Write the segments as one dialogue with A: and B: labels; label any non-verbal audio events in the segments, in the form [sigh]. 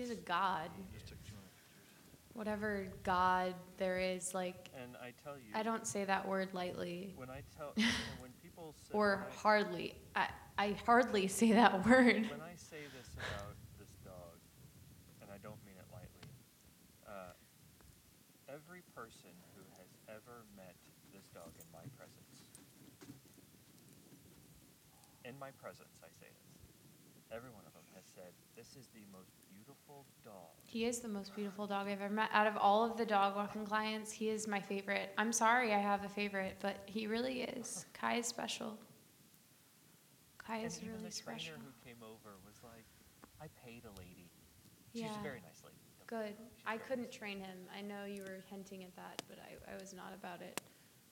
A: He's a god.
B: Just took 200 pictures.
A: Whatever god there is, like,
B: And I tell you,
A: I don't say that word lightly.
B: when I tell, [laughs] when people say,
A: Or
B: I-
A: hardly. I, I hardly say that [laughs] word.
B: When I say this about this dog, and I don't mean it lightly, uh, every person who has ever met this dog in my presence, in my presence, I say this, every one of them has said, this is the most beautiful dog.
A: He is the most beautiful dog I've ever met. Out of all of the dog walking clients, he is my favorite. I'm sorry I have a favorite, but he really is. [laughs] Kai is special. Kai
B: and
A: is really
B: the trainer
A: special.
B: who came over was like, I paid a lady. She's
A: Yeah.
B: a very nice lady.
A: Good. I couldn't
B: nice.
A: train him. I know you were hinting at that, but I, I was not about it.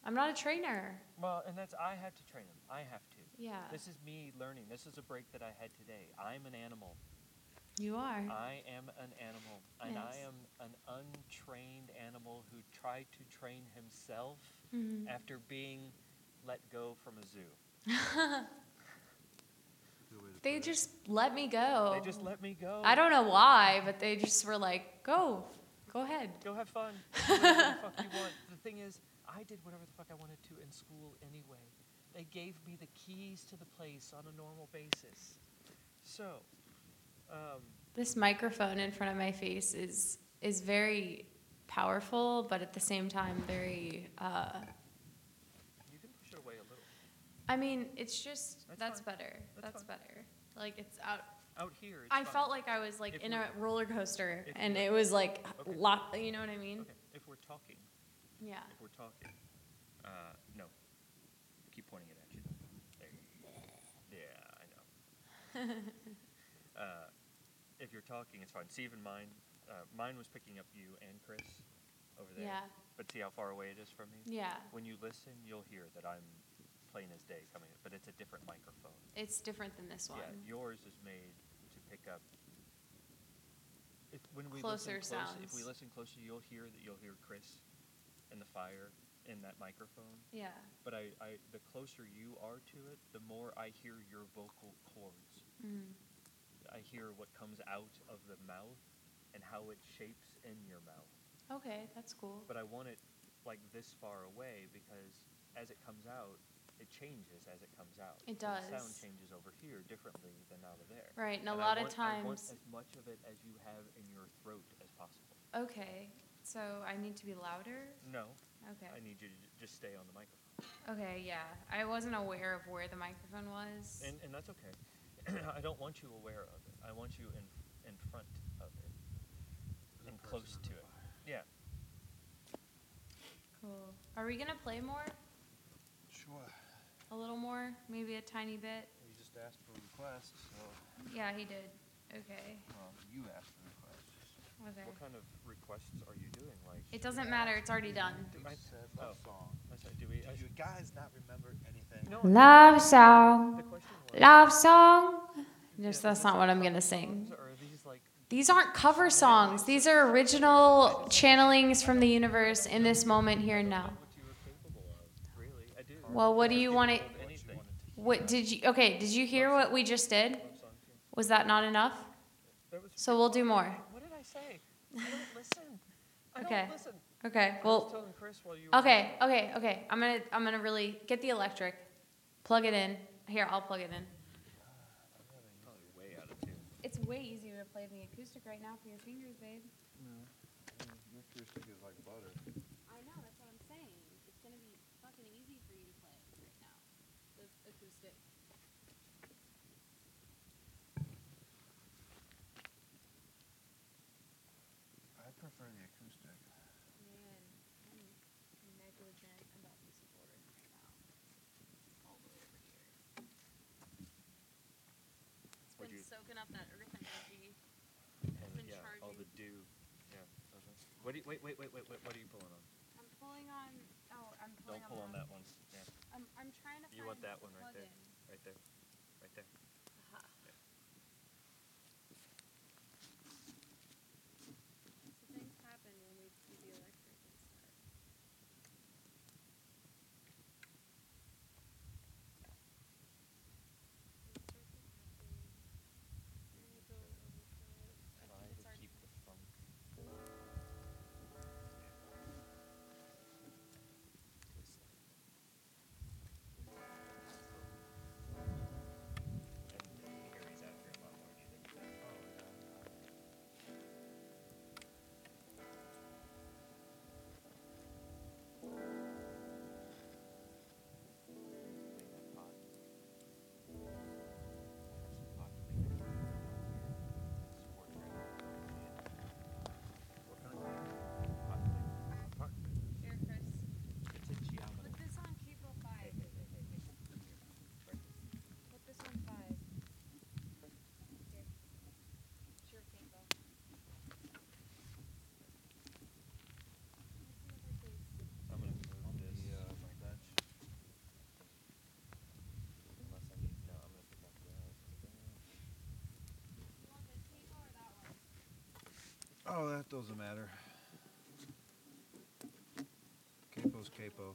A: I'm not a trainer.
B: Well, and that's I have to train him. I have to.
A: Yeah.
B: This is me learning. This is a break that I had today. I'm an animal.
A: You are.
B: I am an animal, and
A: Yes.
B: I am an untrained animal who tried to train himself
A: Mhm.
B: after being let go from a zoo. [laughs]
A: They just let me go.
B: They just let me go.
A: I don't know why, but they just were like, go, go ahead.
B: Go have fun. Do [laughs] whatever the fuck you want. The thing is, I did whatever the fuck I wanted to in school anyway. They gave me the keys to the place on a normal basis. So, um,
A: This microphone in front of my face is is very powerful, but at the same time very. Uh,
B: you can push it away a little.
A: I mean, it's just
B: That's
A: that's, better.
B: That's
A: That's, better. Like it's out.
B: Out here,
A: I
B: fine.
A: felt like I was like
B: If
A: in a roller coaster, and it was like
B: Okay.
A: lock. You know what I mean?
B: Okay, if we're talking,
A: Yeah.
B: if we're talking, uh, no. Keep pointing it at you. There you go. [laughs] Yeah, I know. [laughs] if you're talking, it's fine. See, even mine, uh, mine was picking up you and Chris over there.
A: Yeah.
B: But see how far away it is from me?
A: Yeah.
B: When you listen, you'll hear that I'm plain as day coming, but it's a different microphone.
A: It's different than this one.
B: Yeah, yours is made to pick up. If, when we
A: Closer
B: listen close, if we listen closer, you'll hear that you'll hear Chris and the fire in that microphone.
A: Yeah.
B: But I, I, the closer you are to it, the more I hear your vocal cords.
A: Mm.
B: I hear what comes out of the mouth and how it shapes in your mouth.
A: Okay, that's cool.
B: But I want it like this far away because as it comes out, it changes as it comes out.
A: It
B: So The sound changes over here differently than out of there.
A: Right, and a lot of
B: want- I want
A: times-
B: as much of it as you have in your throat as possible.
A: Okay, so I need to be louder.
B: No,
A: Okay.
B: I need you to just stay on the microphone.
A: Okay, yeah. I wasn't aware of where the microphone was.
B: And, and that's okay. [clears throat] I don't want you aware of it. I want you in, in front of it and close to it. Yeah.
A: cool. Are we gonna play more?
C: Sure.
A: A little more? Maybe a tiny bit?
C: You just asked for requests, so,
A: Yeah, he did. Okay.
C: well, you asked for requests.
A: Okay.
B: What kind of requests are you doing? Like,
A: It doesn't matter. It's already done.
C: We
B: I-
C: said
B: oh.
C: love song.
B: I said, do we? I,
C: Do you guys not remember anything?
B: no.
A: Love song.
B: The question was.
A: Love song. Just that's not what I'm gonna sing.
B: songs, Or are these
A: aren't cover songs. These are original channelings from the universe in this moment here and now.
B: what you were capable of? Really, I do.
A: Well, what do you want to?
B: Capable of anything.
A: What did you? Okay, did you hear what we just did?
B: Love songs, yeah.
A: Was that not enough? So we'll do more.
B: What did I say? I don't listen. I
A: Okay.
B: don't listen.
A: Okay. Well.
B: telling Chris while you were
A: Okay. Okay. Okay. I'm gonna. I'm gonna really get the electric. Plug it in. Here, I'll plug it in.
B: Probably way out of tune.
A: It's way easier to play the acoustic right now for your fingers, babe.
C: Your acoustic is like butter.
A: I know. That's what I'm saying. It's gonna be fucking easy for you to play right now. The acoustic.
C: I prefer the acoustic.
A: Man, I'm negligent about this board right now. All the way over here. It's
B: Would
A: been
B: you-
A: soaking up that earth energy.
B: And
A: been
B: yeah, all the dew. Yeah. okay. What do you, wait, wait, wait, wait, wait. What are you pulling on?
A: I'm pulling on. Oh, I'm pulling
B: Don't pull on that one. Yeah.
A: I'm, I'm trying to
B: You
A: find
B: want that one right there.
A: plug-in.
B: Right there. Right there.
C: Oh, that doesn't matter. Capo's capo.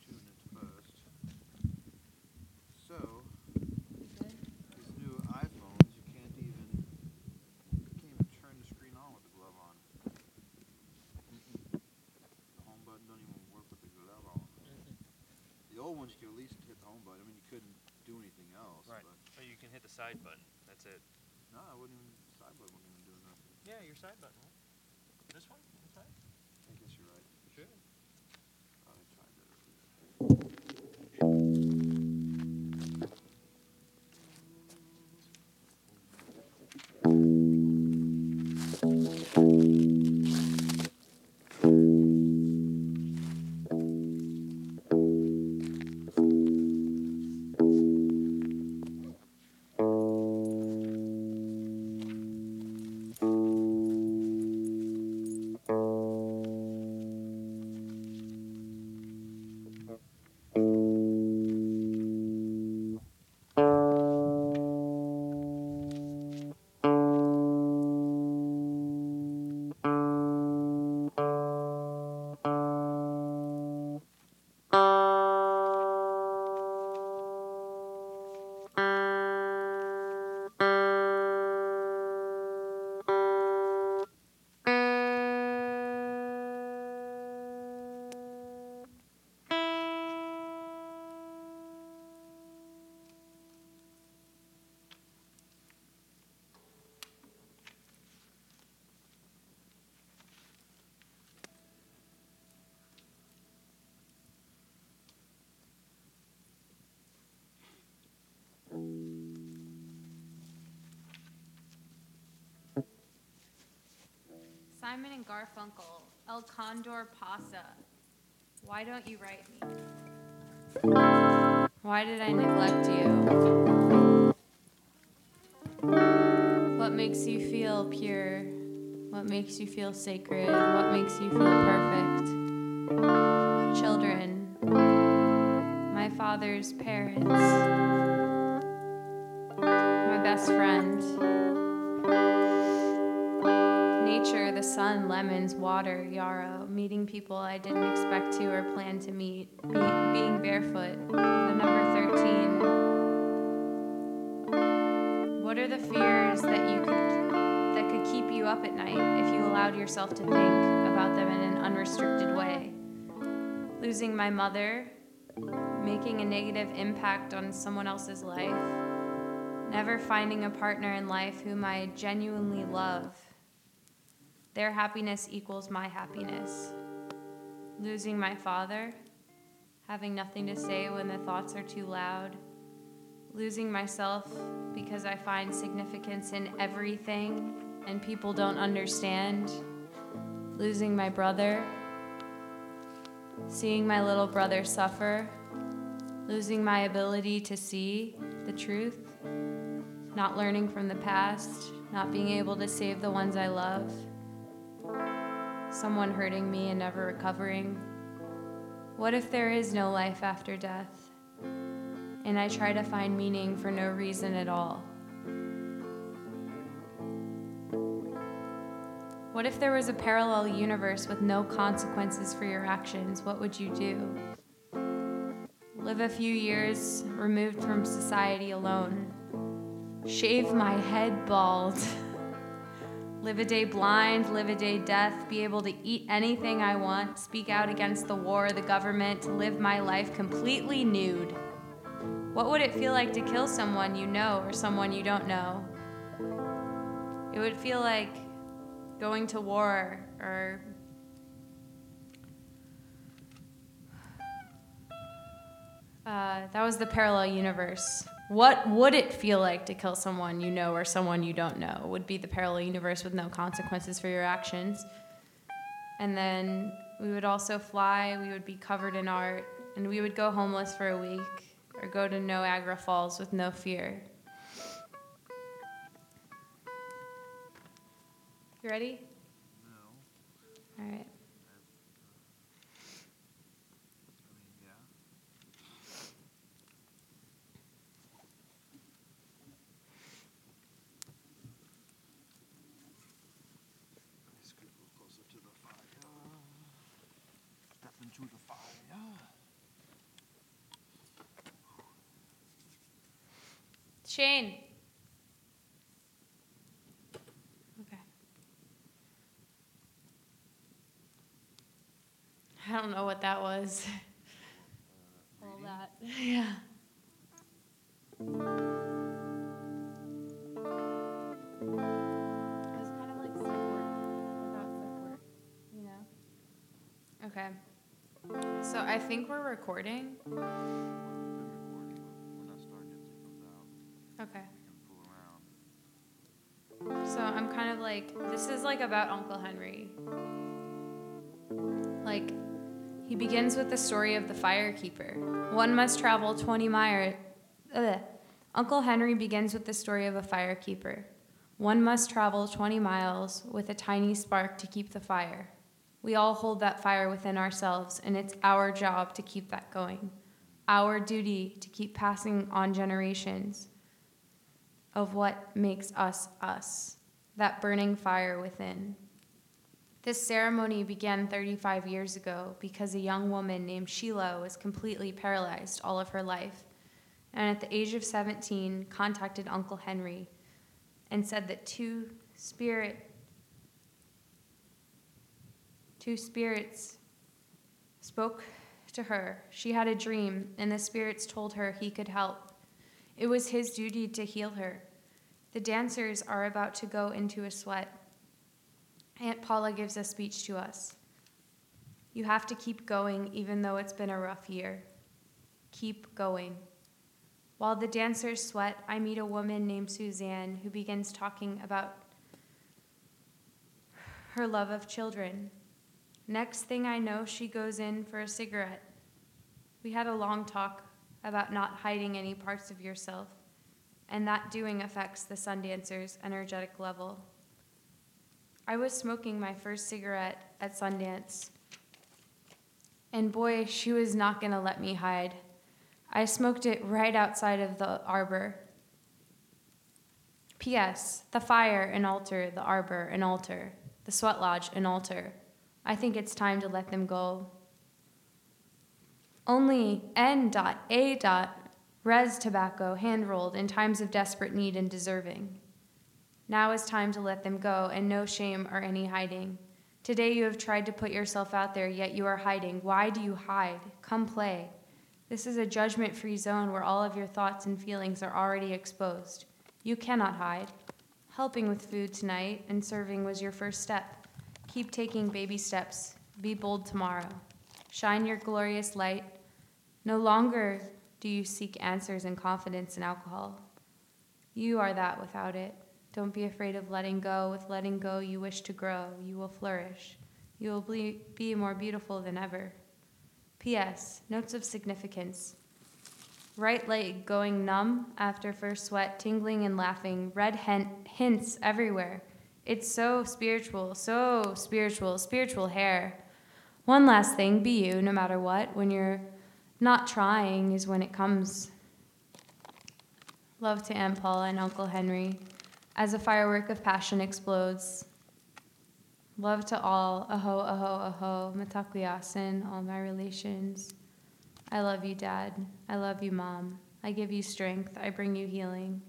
C: Choosing it first. So, these new iPhones, you can't even you can't even turn the screen on with the glove on. The home button don't even work with the glove on. Ones you could at least hit the home button. I mean, you couldn't do anything else.
D: Right.
C: But
D: Oh, you can hit the side button. That's it.
C: no, I wouldn't even side button wouldn't even nothing.
D: Yeah, your side button.
A: Simon and Garfunkel, El Condor Pasa. Why don't you write me? Why did I neglect you? What makes you feel pure? What makes you feel sacred? What makes you feel perfect? Children, my father's parents, my best friend sun, lemons, water, yarrow, meeting people I didn't expect to or plan to meet, be, being barefoot, the number 13. What are the fears that you could that could keep you up at night if you allowed yourself to think about them in an unrestricted way? Losing my mother, making a negative impact on someone else's life, never finding a partner in life whom I genuinely love. Their happiness equals my happiness. Losing my father, having nothing to say when the thoughts are too loud. Losing myself because I find significance in everything and people don't understand. Losing my brother. Seeing my little brother suffer. Losing my ability to see the truth. Not learning from the past. Not being able to save the ones I love someone hurting me and never recovering? What if there is no life after death? And I try to find meaning for no reason at all. What if there was a parallel universe with no consequences for your actions? What would you do? Live a few years removed from society alone. Shave my head bald. [laughs] Live a day blind, live a day deaf, be able to eat anything I want, speak out against the war, the government, to live my life completely nude. What would it feel like to kill someone you know or someone you don't know? It would feel like going to war or [sighs] uh, that was the parallel universe. What would it feel like to kill someone you know or someone you don't know? Would be the parallel universe with no consequences for your actions. And then we would also fly, we would be covered in art, and we would go homeless for a week or go to Niagara Falls with no fear. You ready?
C: No.
A: All right.
C: I mean, yeah.
A: Shane. Okay. I don't know what that was. [laughs] All that. Yeah. It was kind of like sick work without sick work, you know? Okay. So I think we're recording.
C: We've recording.
A: Okay. So I'm kind of like, this is like about Uncle Henry. Like, he begins with the story of the firekeeper. One must travel 20 miles. Uncle Henry begins with the story of a firekeeper. One must travel 20 miles with a tiny spark to keep the fire. We all hold that fire within ourselves, and it's our job to keep that going. Our duty to keep passing on generations of what makes us us, that burning fire within. This ceremony began 35 years ago because a young woman named Sheila was completely paralyzed all of her life, and at the age of 17 contacted Uncle Henry and said that two spirit two spirits spoke to her. She had a dream, and the spirits told her he could help. It was his duty to heal her. The dancers are about to go into a sweat. Aunt Paula gives a speech to us. You have to keep going even though it's been a rough year. Keep going. While the dancers sweat, I meet a woman named Suzanne who begins talking about her love of children. Next thing I know, she goes in for a cigarette. We had a long talk about not hiding any parts of yourself and that doing affects the Sundancer's energetic level. I was smoking my first cigarette at Sundance, and boy, she was not going to let me hide. I smoked it right outside of the arbor. P.S. The fire, an altar, the arbor, an altar, the sweat lodge, an altar. I think it's time to let them go. Only N.A. res tobacco, hand rolled in times of desperate need and deserving. Now is time to let them go, and no shame or any hiding. Today you have tried to put yourself out there, yet you are hiding. Why do you hide? Come play. This is a judgment free zone where all of your thoughts and feelings are already exposed. You cannot hide. Helping with food tonight and serving was your first step. Keep taking baby steps. Be bold tomorrow. Shine your glorious light. No longer do you seek answers and confidence in alcohol. You are that without it. Don't be afraid of letting go. With letting go, you wish to grow. You will flourish. You will be, be more beautiful than ever. P.S. Notes of significance. Right leg going numb after first sweat, tingling and laughing, red hen- hints everywhere. It's so spiritual, so spiritual, spiritual hair. One last thing be you, no matter what. When you're not trying, is when it comes. Love to Aunt Paula and Uncle Henry. As a firework of passion explodes. Love to all. Aho, aho, aho. Mitakuye Oyasin, all my relations. I love you, Dad. I love you, Mom. I give you strength. I bring you healing.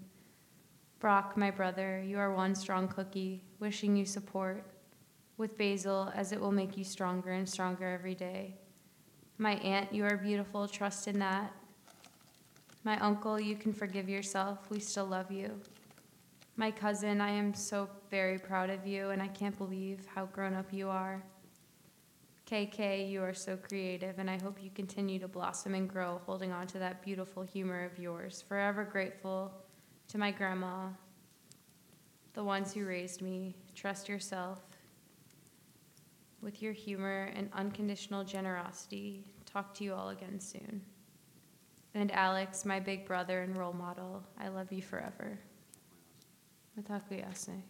A: Brock, my brother, you are one strong cookie, wishing you support. With basil, as it will make you stronger and stronger every day. My aunt, you are beautiful. Trust in that. My uncle, you can forgive yourself. We still love you. My cousin, I am so very proud of you, and I can't believe how grown up you are. KK, you are so creative, and I hope you continue to blossom and grow, holding on to that beautiful humor of yours. Forever grateful to my grandma, the ones who raised me. Trust yourself. With your humor and unconditional generosity, talk to you all again soon. And Alex, my big brother and role model, I love you forever. Matakuyase.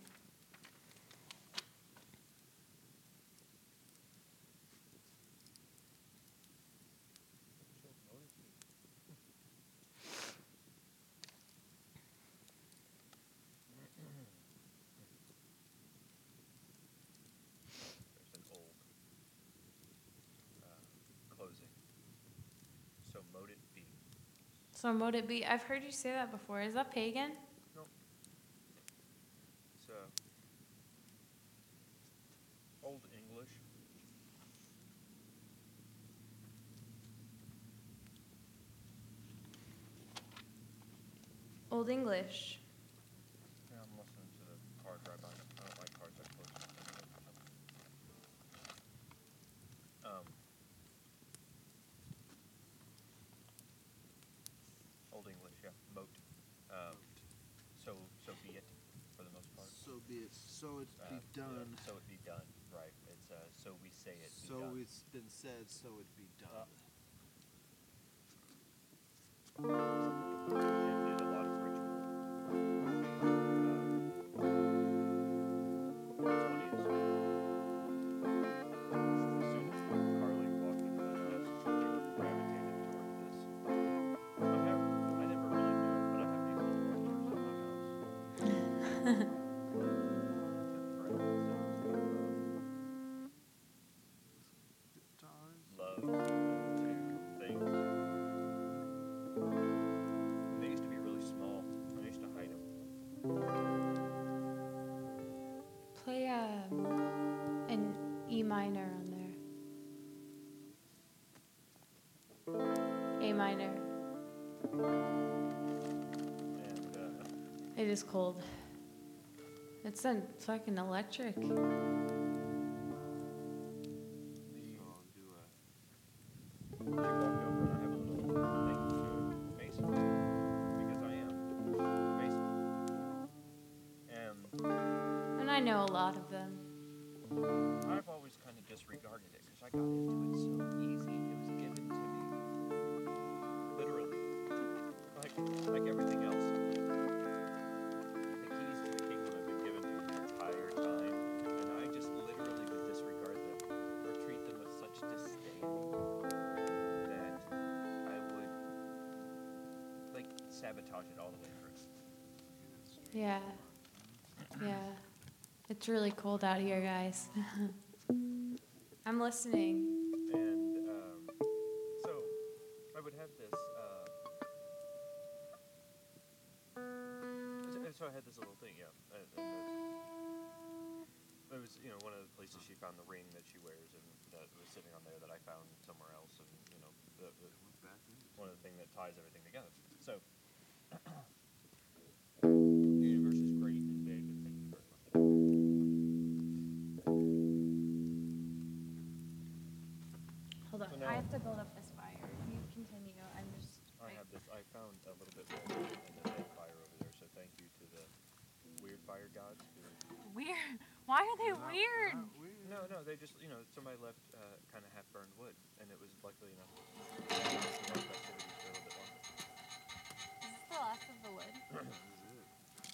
D: There's an old uh, closing. So mote it be.
A: So would it be? I've heard you say that before. Is that pagan?
B: It's uh, Old English.
A: Old English.
B: Yeah, I'm listening to the card right behind it. I don't like cards that close. Um, Old English, yeah, moat. Um, so, so be it, for the most part.
C: So be it. So it
B: Uh,
C: be done.
B: so it be done, right. It's, uh, so we say it be
C: So
B: done.
C: it's been said. So it be done.
B: And
A: minor on there. A minor.
B: And uh,
A: It is cold. It's a fucking electric. Really cold out here, guys. [laughs] I'm listening. Just
B: you know somebody left uh, kind of half burned wood, and it was luckily enough. to survive festivities for a little bit longer.
A: Is the last of the wood?
C: That is it.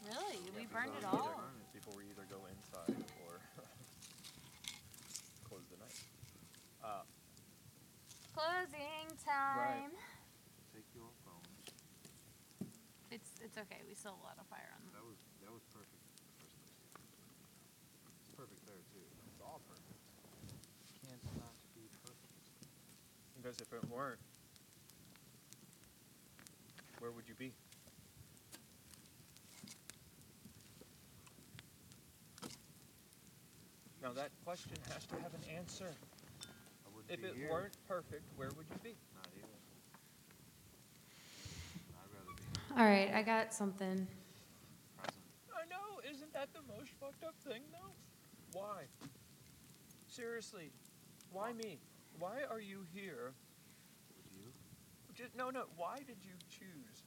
A: Really?
B: Yeah,
A: we burned it all.
B: Before we either go inside or [laughs] close the night. Uh,
A: Closing time.
C: Take your phones.
A: It's it's okay. We still have a lot of fire on them.
C: That was that was perfect. The first place. It's perfect there too. It's all perfect. Can't not be perfect.
B: Because if it weren't, where would you be? Now that question has to have an answer.
C: I wouldn't
B: If
C: be
B: it
C: here.
B: weren't perfect, where would you be?
C: Not here. I'd rather be
A: All right, I got something.
B: I know, isn't that the most fucked up thing though? Why? Seriously, why me? Why are you here?
C: Would you?
B: Just, no, no. Why did you choose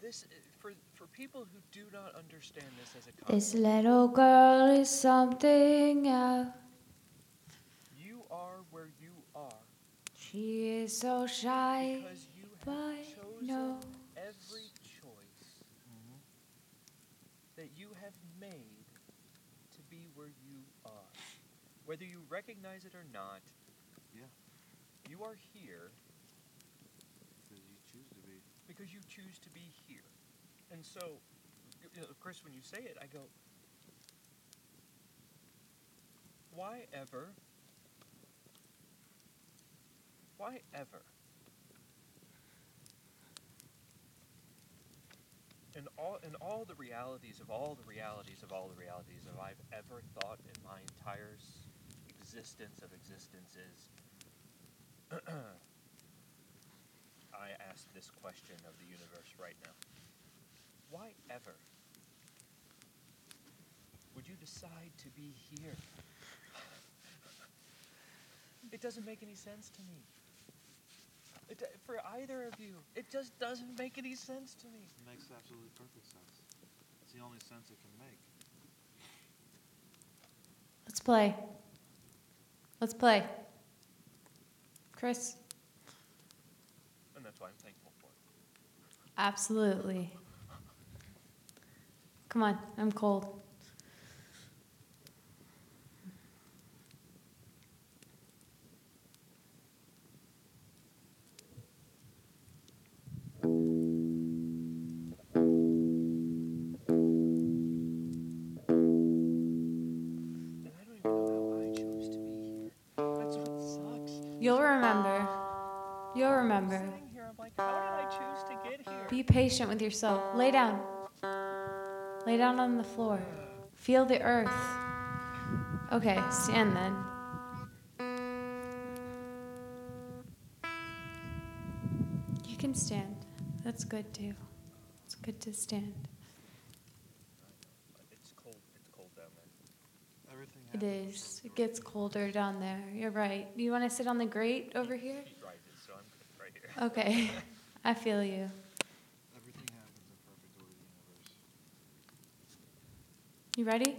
B: this uh, for for people who do not understand this as a
A: This little girl is something else.
B: You are where you are
A: She is so shy,
B: because you
A: but
B: have chosen
A: no.
B: every choice mm-hmm. that you have made to be where you are, whether you recognize it or not. You are here
C: because you choose to be.
B: Because you choose to be here. And so, you know, of course, when you say it, I go, why ever? Why ever? And all, in all the realities of all the realities of all the realities of I've ever thought in my entire existence of existences [clears throat] I ask this question of the universe right now. Why ever would you decide to be here? [sighs] It doesn't make any sense to me. It, for either of you, it just doesn't make any sense to me.
C: It makes absolutely perfect sense. It's the only sense it can make.
A: Let's play. Let's play. Chris?
B: And that's why I'm thankful for it.
A: Absolutely. Come on, I'm cold. Remember.
B: Sitting here, I'm like, how did I choose to get here?
A: Be patient with yourself. Lay down. Lay down on the floor. Feel the earth. Okay, stand then. You can stand. That's good too. It's good to stand.
B: It's cold. It's cold down there.
C: Everything
A: It
C: happens
A: It gets colder down there. You're right. Do you want to sit on the grate over here?
B: Heat rises, so I'm good right here.
A: Okay. [laughs] I feel you.
C: Everything happens in perfect order of the universe.
A: You ready?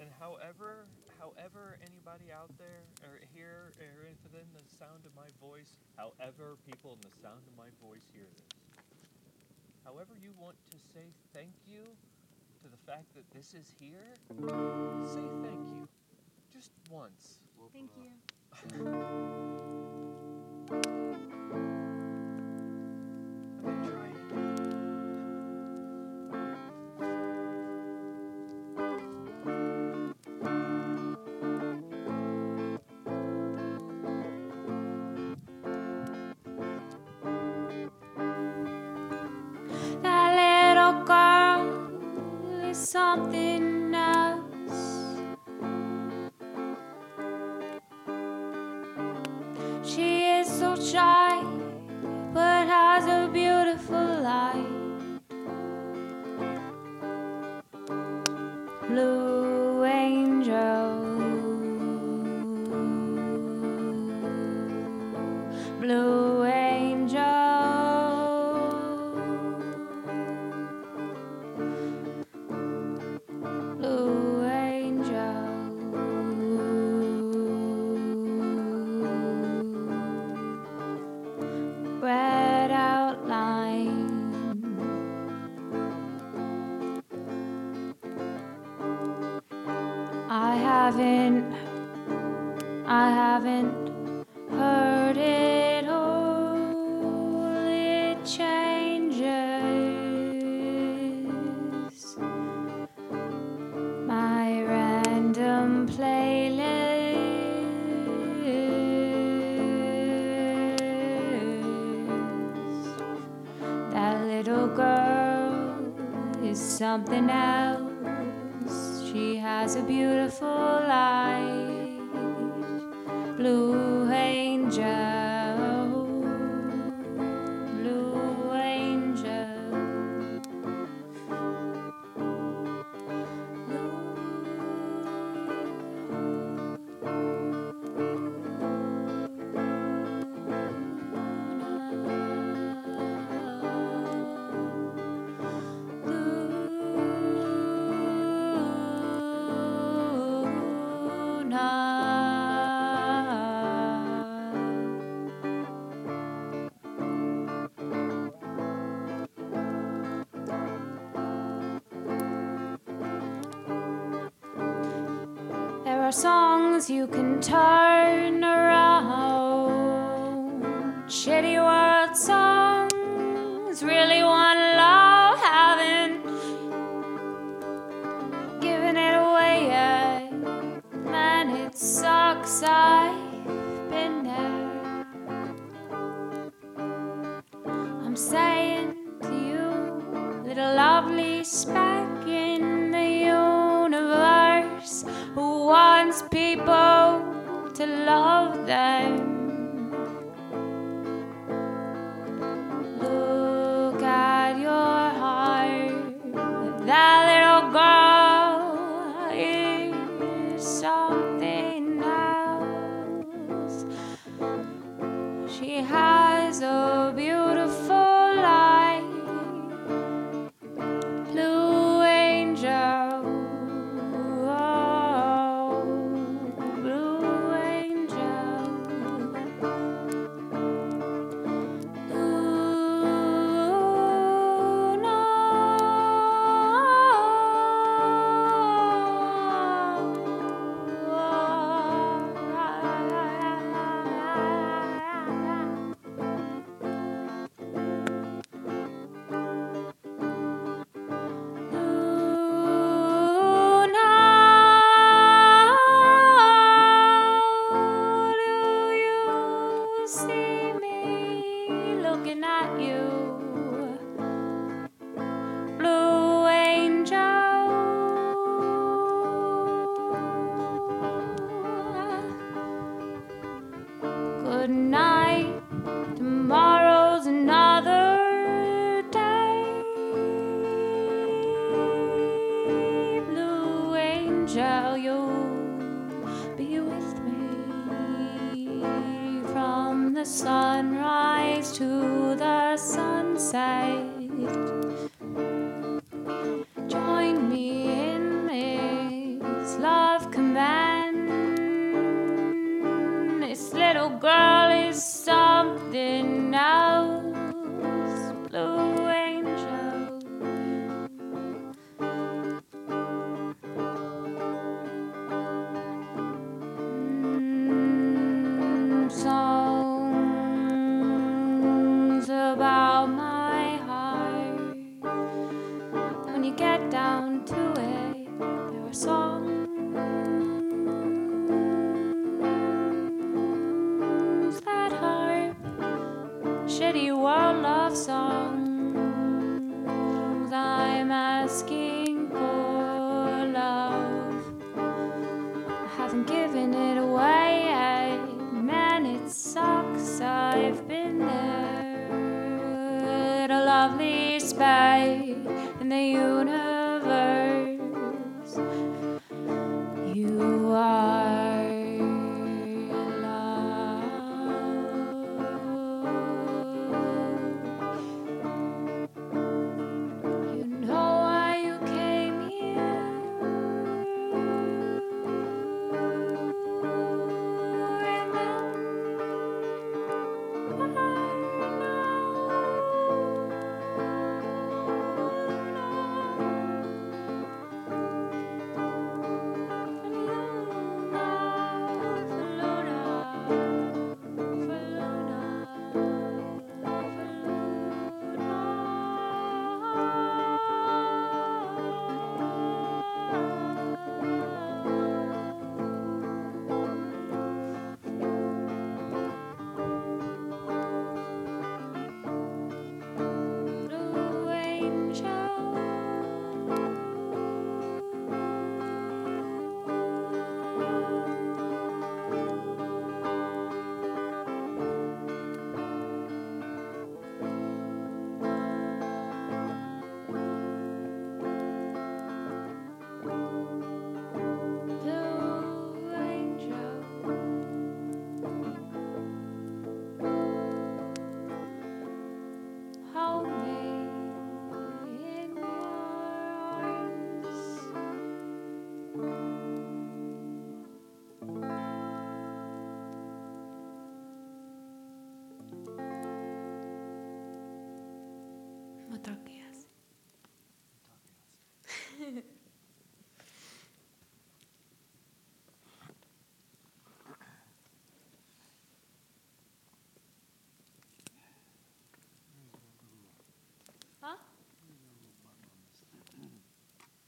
B: And however, however anybody out there or here or within the sound of my voice, however people in the sound of my voice hear this, however you want to say thank you to the fact that this is here, say thank you. Just once.
C: We'll
A: Thank you. [laughs] light. Blue you can turn Good night.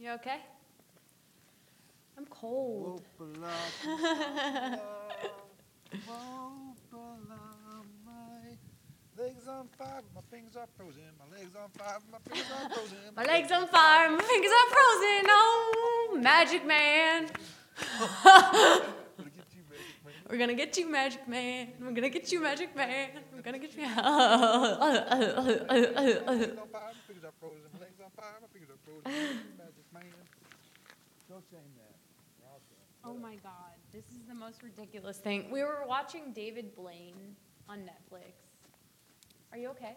A: You okay? I'm cold.
C: Wopila, [laughs] wopila, my legs on fire, my fingers are frozen. My legs on fire, my fingers are frozen.
A: My legs on fire, my fingers are frozen. Oh, magic man.
C: Gonna get you, magic man.
A: We're gonna get you, magic man. We're gonna get you, magic man. We're gonna get you. [laughs]
C: My legs on fire, my fingers are frozen. My legs on fire, my fingers are frozen. Magic man. Don't shame that. Or I'll shame.
A: Oh my god, this is the most ridiculous thing. We were watching David Blaine on Netflix. Are you okay?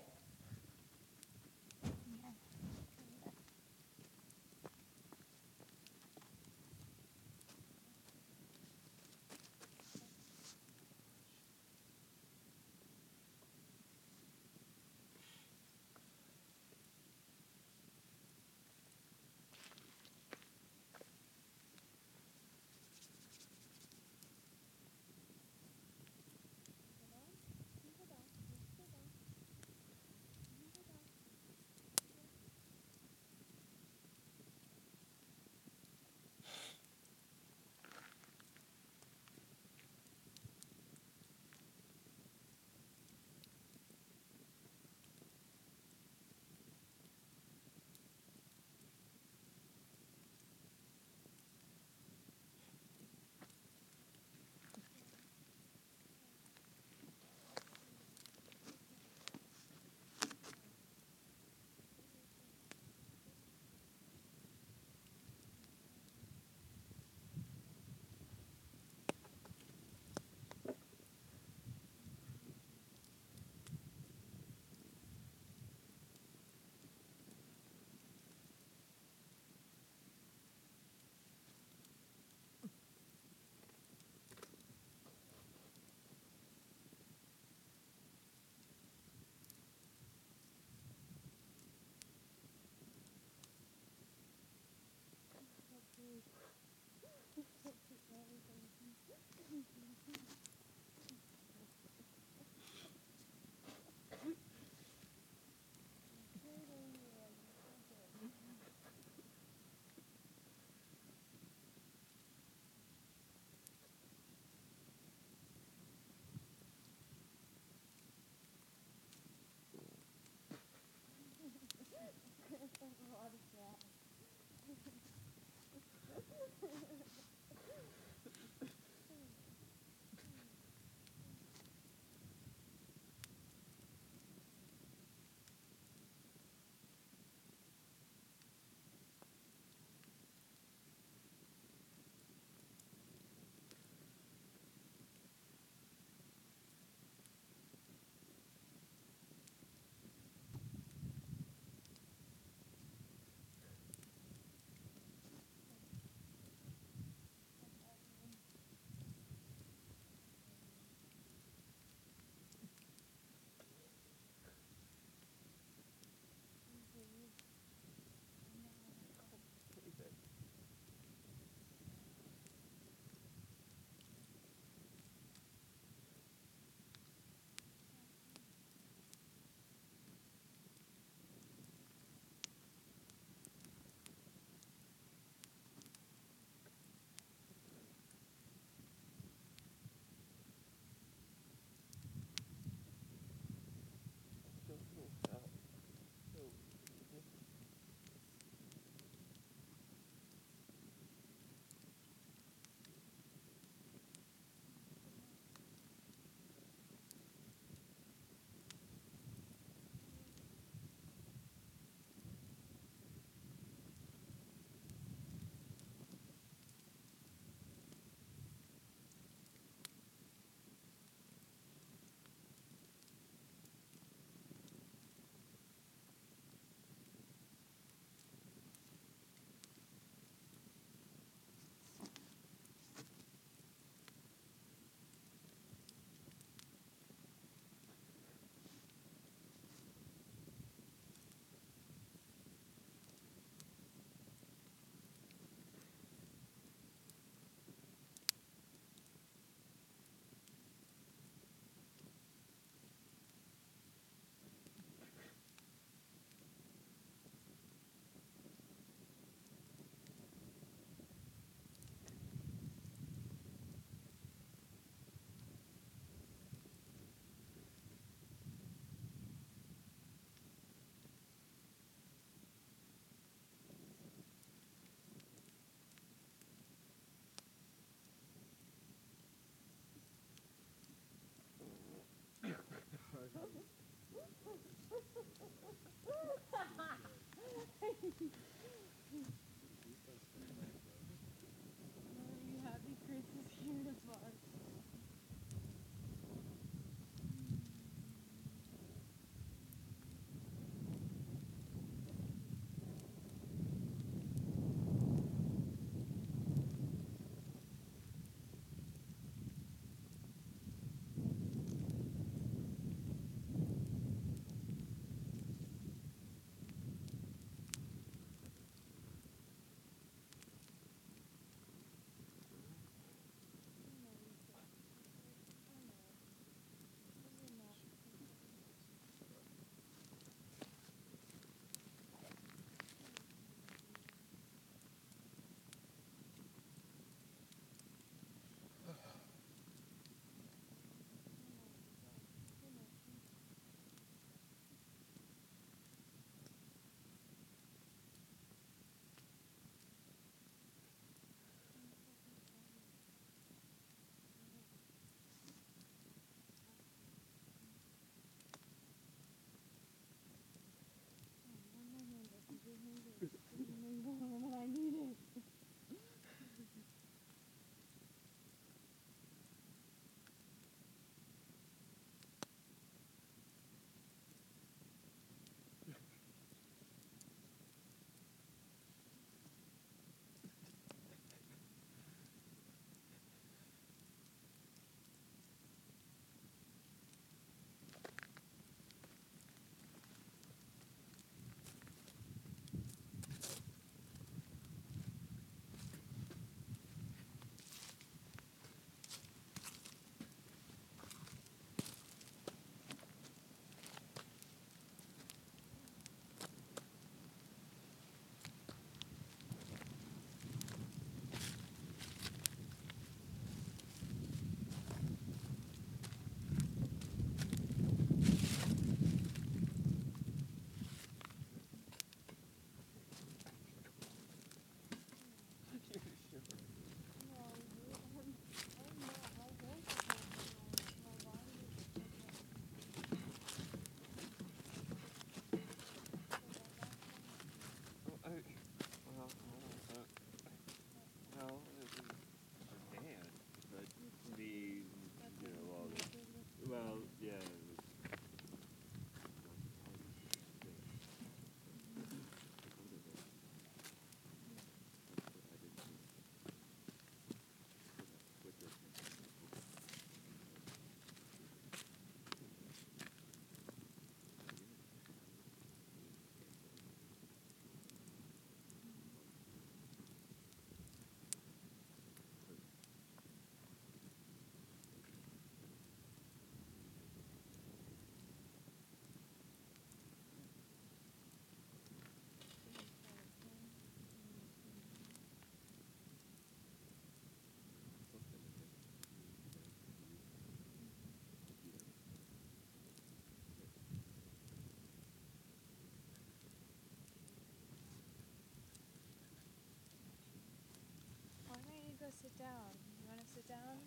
A: Down?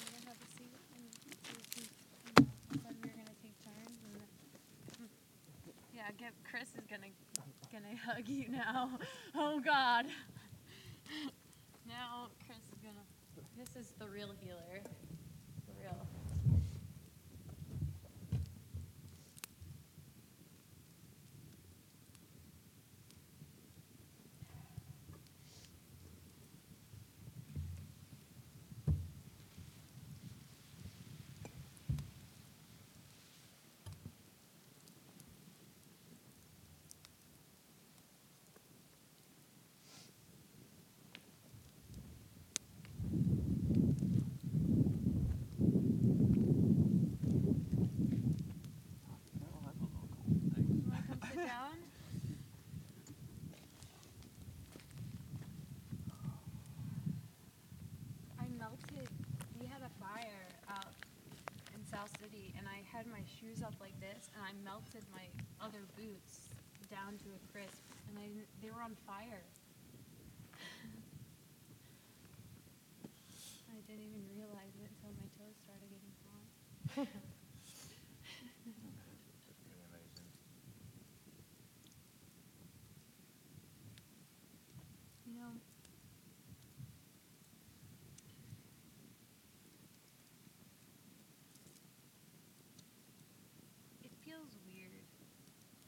A: Want to have a seat? And were gonna take turns, and hmm. yeah, get Chris is gonna gonna hug you now. Oh God. [laughs] Now Chris is gonna. This is the real healer. The real.
D: No, I'm a local. Thanks.
A: You wanna come sit down? I melted. We had a fire out in South City, and I had my shoes up like this, and I melted my other boots down to a crisp, and I they were on fire. [laughs] I didn't even realize it until my toes started getting hot. [laughs]
D: That's pretty amazing.
A: You know, it feels weird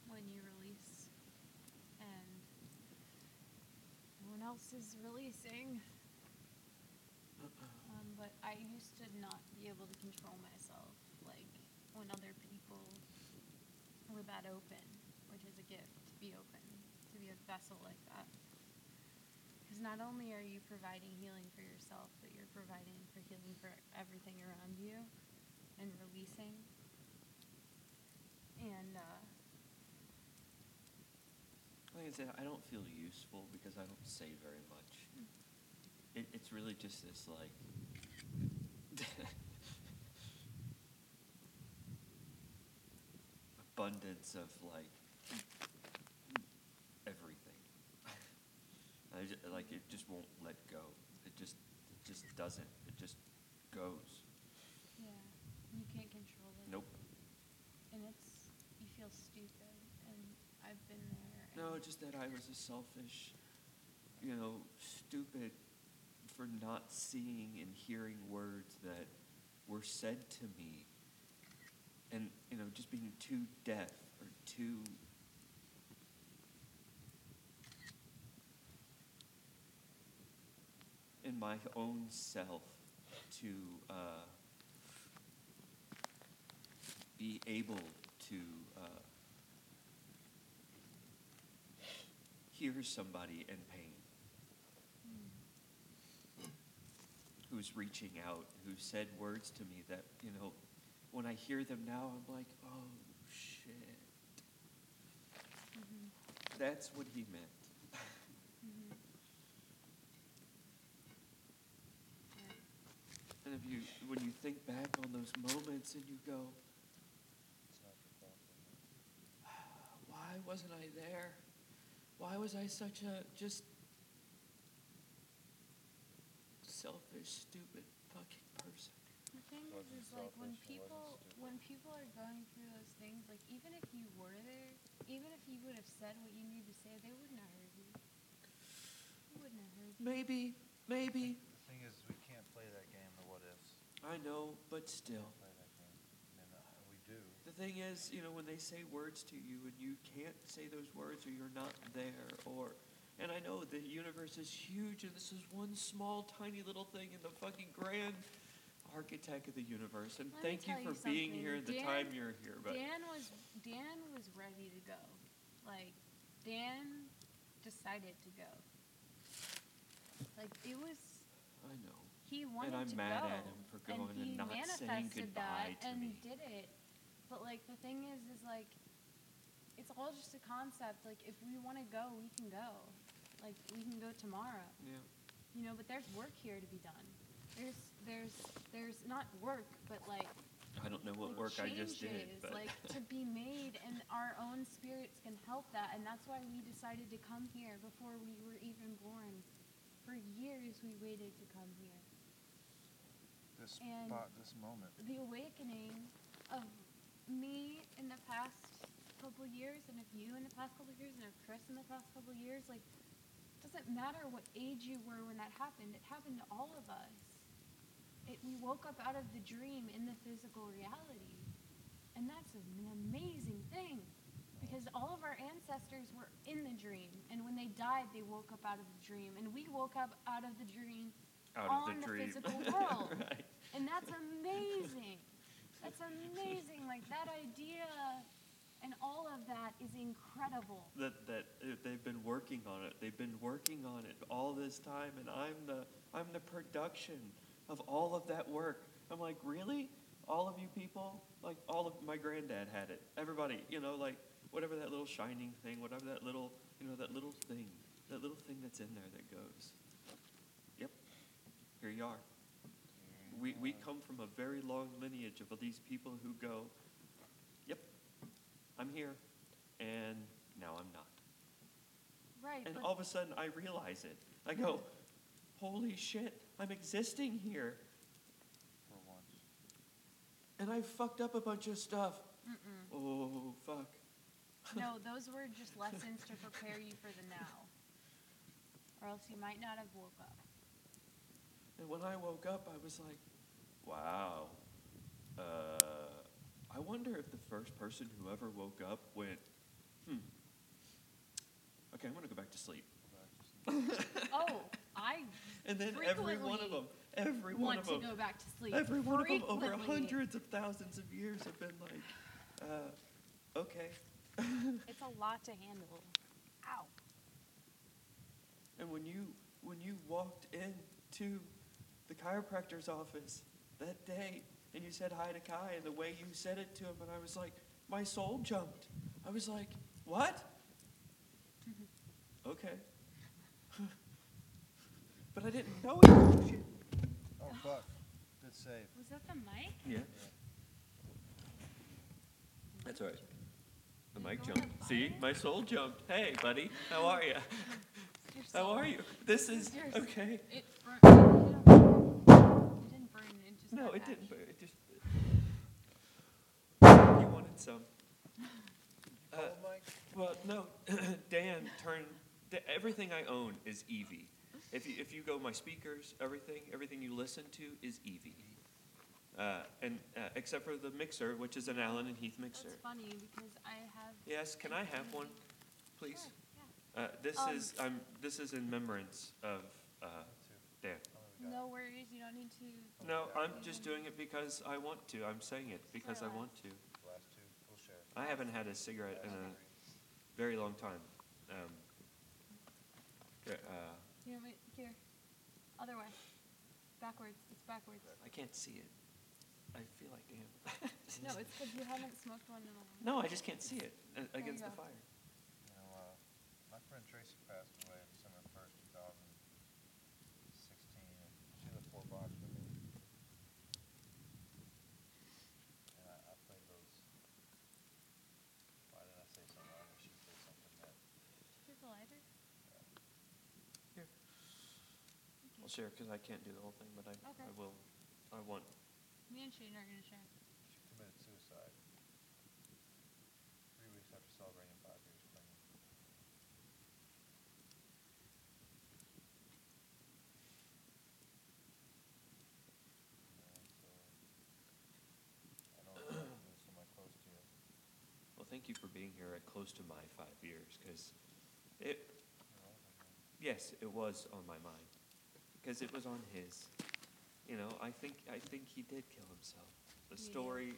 A: when you release and no one else is releasing. Um, but I used to not be able to control myself, like when other people were that open, which is a gift to be open, to be a vessel like that. Because not only are you providing healing for yourself, but you're providing for healing for everything around you and releasing. And uh,
B: Like I said, I don't feel useful because I don't say very much. It, it's really just this like [laughs] abundance of like everything. [laughs] I just, like it just won't let go. It just it just doesn't. It just goes.
A: yeah, you can't control it.
B: Nope.
A: And it's, you feel stupid. And I've been there.
B: No, just that I was a selfish, you know, stupid for not seeing and hearing words that were said to me. And, you know, just being too deaf or too. in my own self to uh, be able to. Uh, hear somebody in pain who's reaching out, who said words to me that, you know, when I hear them now, I'm like, oh, shit.
A: Mhm.
B: That's what he meant.
A: Mhm. Yeah.
B: And if you, when you think back on those moments and you go,
D: It's not your fault. though.
B: why wasn't I there? Why was I such a just selfish, stupid fucking person?
A: The thing is,
D: Wasn't
A: is like when
D: selfish, it wasn't
A: people when people are going through those things, like even if you were there, even if you would have said what you needed to say, they wouldn't have heard you. They wouldn't have heard you.
B: Maybe, maybe.
C: The thing is, we can't play that game, the what ifs.
B: I know, but still.
C: Play that game. And uh, we do.
B: The thing is, you know, when they say words to you and you can't say those words or you're not there, or, and I know the universe is huge and this is one small, tiny little thing in the fucking grand architect of the universe. And
A: Let
B: thank you for
A: you
B: being here and the
A: Dan-
B: time you're here. But
A: Dan was Dan was ready to go. Like Dan decided to go. Like it was
B: I know.
A: he wanted and
B: I'm
A: to
B: mad
A: go.
B: at him for going and
A: he
B: not saying
A: manifested
B: goodbye
A: that
B: to
A: and
B: me.
A: did it. But like the thing is is like it's all just a concept. Like if we want to go, we can go. Like we can go tomorrow.
B: Yeah.
A: You know, but there's work here to be done. There's there's there's not work, but like
B: I don't know what
A: like
B: work I just did,
A: changes,
B: but
A: like to [laughs] be made and our own spirits can help that and that's why we decided to come here before we were even born for years we waited to come here.
C: This
A: And-
C: spot, this moment.
A: The awakening of me in the past couple years, and of you in the past couple years, and of Chris in the past couple years, like, doesn't matter what age you were when that happened. It happened to all of us. It, we woke up out of the dream in the physical reality. And that's an amazing thing. Because all of our ancestors were in the dream. And when they died, they woke up out of the dream. And we woke up out of the dream
D: Out
A: on
D: of the
A: the physical [laughs] world.
B: right.
A: And that's amazing. That's amazing. Like that idea and all of that is incredible.
B: that that uh, they've been working on it. They've been working on it all this time, and I'm the I'm the production of all of that work. I'm like, really? All of you people? Like all of my granddad had it. Everybody, you know, like whatever that little shining thing, whatever that little you know that little thing, that little thing that's in there that goes. Yep, here you are. We we come from a very long lineage of these people who go. Yep, I'm here, and now I'm not.
A: Right.
B: And all of a sudden, I realize it. I go, holy shit, I'm existing here.
C: For once.
B: And I fucked up a bunch of stuff. Mm-mm. Oh, fuck.
A: no, [laughs] those were just lessons to prepare you for the now. Or else you might not have woke up.
B: And when I woke up, I was like, wow. Uh, I wonder if the first person who ever woke up went, hmm. Okay, I'm going to go back to sleep. [laughs]
A: Oh, I
B: And then every one of
A: Frequently
B: them, every one
A: want
B: of
A: to
B: them,
A: go back to sleep.
B: Every one of them over hundreds of thousands of years have been like, uh, okay. [laughs]
A: It's a lot to handle. Ow.
B: And when you when you walked into the chiropractor's office that day and you said hi to Kai and the way you said it to him and I was like, my soul jumped. I was like, what? Mm-hmm. okay. [laughs] but I didn't know it. Oh, shit.
C: Oh, fuck. Good save.
A: Was that the mic?
B: Yeah. That's all right. The mic jumped. See, my soul jumped. Hey, buddy, how are you? How are you? This is
A: Yours.
B: okay.
A: It. It burn. It just
B: No,
A: got
B: it
A: ash.
B: didn't. But it just. You wanted some. [laughs] Uh,
C: Oh,
B: well, no, [coughs] Dan turned. da- Everything I own is EV. If you if you go my speakers, everything everything you listen to is EV. Uh, and uh, except for the mixer, which is an Allen and Heath mixer.
A: That's funny because I have.
B: Yes, can I have one, please?
A: Sure, yeah.
B: Uh, this
A: Um,
B: is I'm this is in remembrance of uh, Dan.
A: No worries. You don't need to.
B: No, I'm just doing it because I want to. I'm saying it because I want to.
C: Last two, we'll share.
B: I haven't had a cigarette in a very long time. Um, yeah, uh,
A: You know, wait, here. Other way. Backwards. It's backwards.
B: I can't see it. I feel like I damn. [laughs]
A: No, it's because you haven't smoked one in a while.
B: no, I just can't see it uh, against the
A: go.
B: fire.
C: You know, uh, my friend Tracy passed away December first, two thousand sixteen, and she lived four blocks from me. And I, I played those. Why did I say something? Why did she say something that?
A: Here's a lighter.
B: Here. I'll share because I can't do the whole thing, but I,
A: Okay.
B: I will. I want.
A: Me and Shane are gonna share.
C: She committed suicide. Three weeks after celebrating five years clean. You so I don't lose somebody close to you.
B: Well, thank you for being here at close to my five years because it.
C: You know, and, uh,
B: Yes, it was on my mind because it was on his. You know, I think I think he did kill himself. The
A: Yeah.
B: story.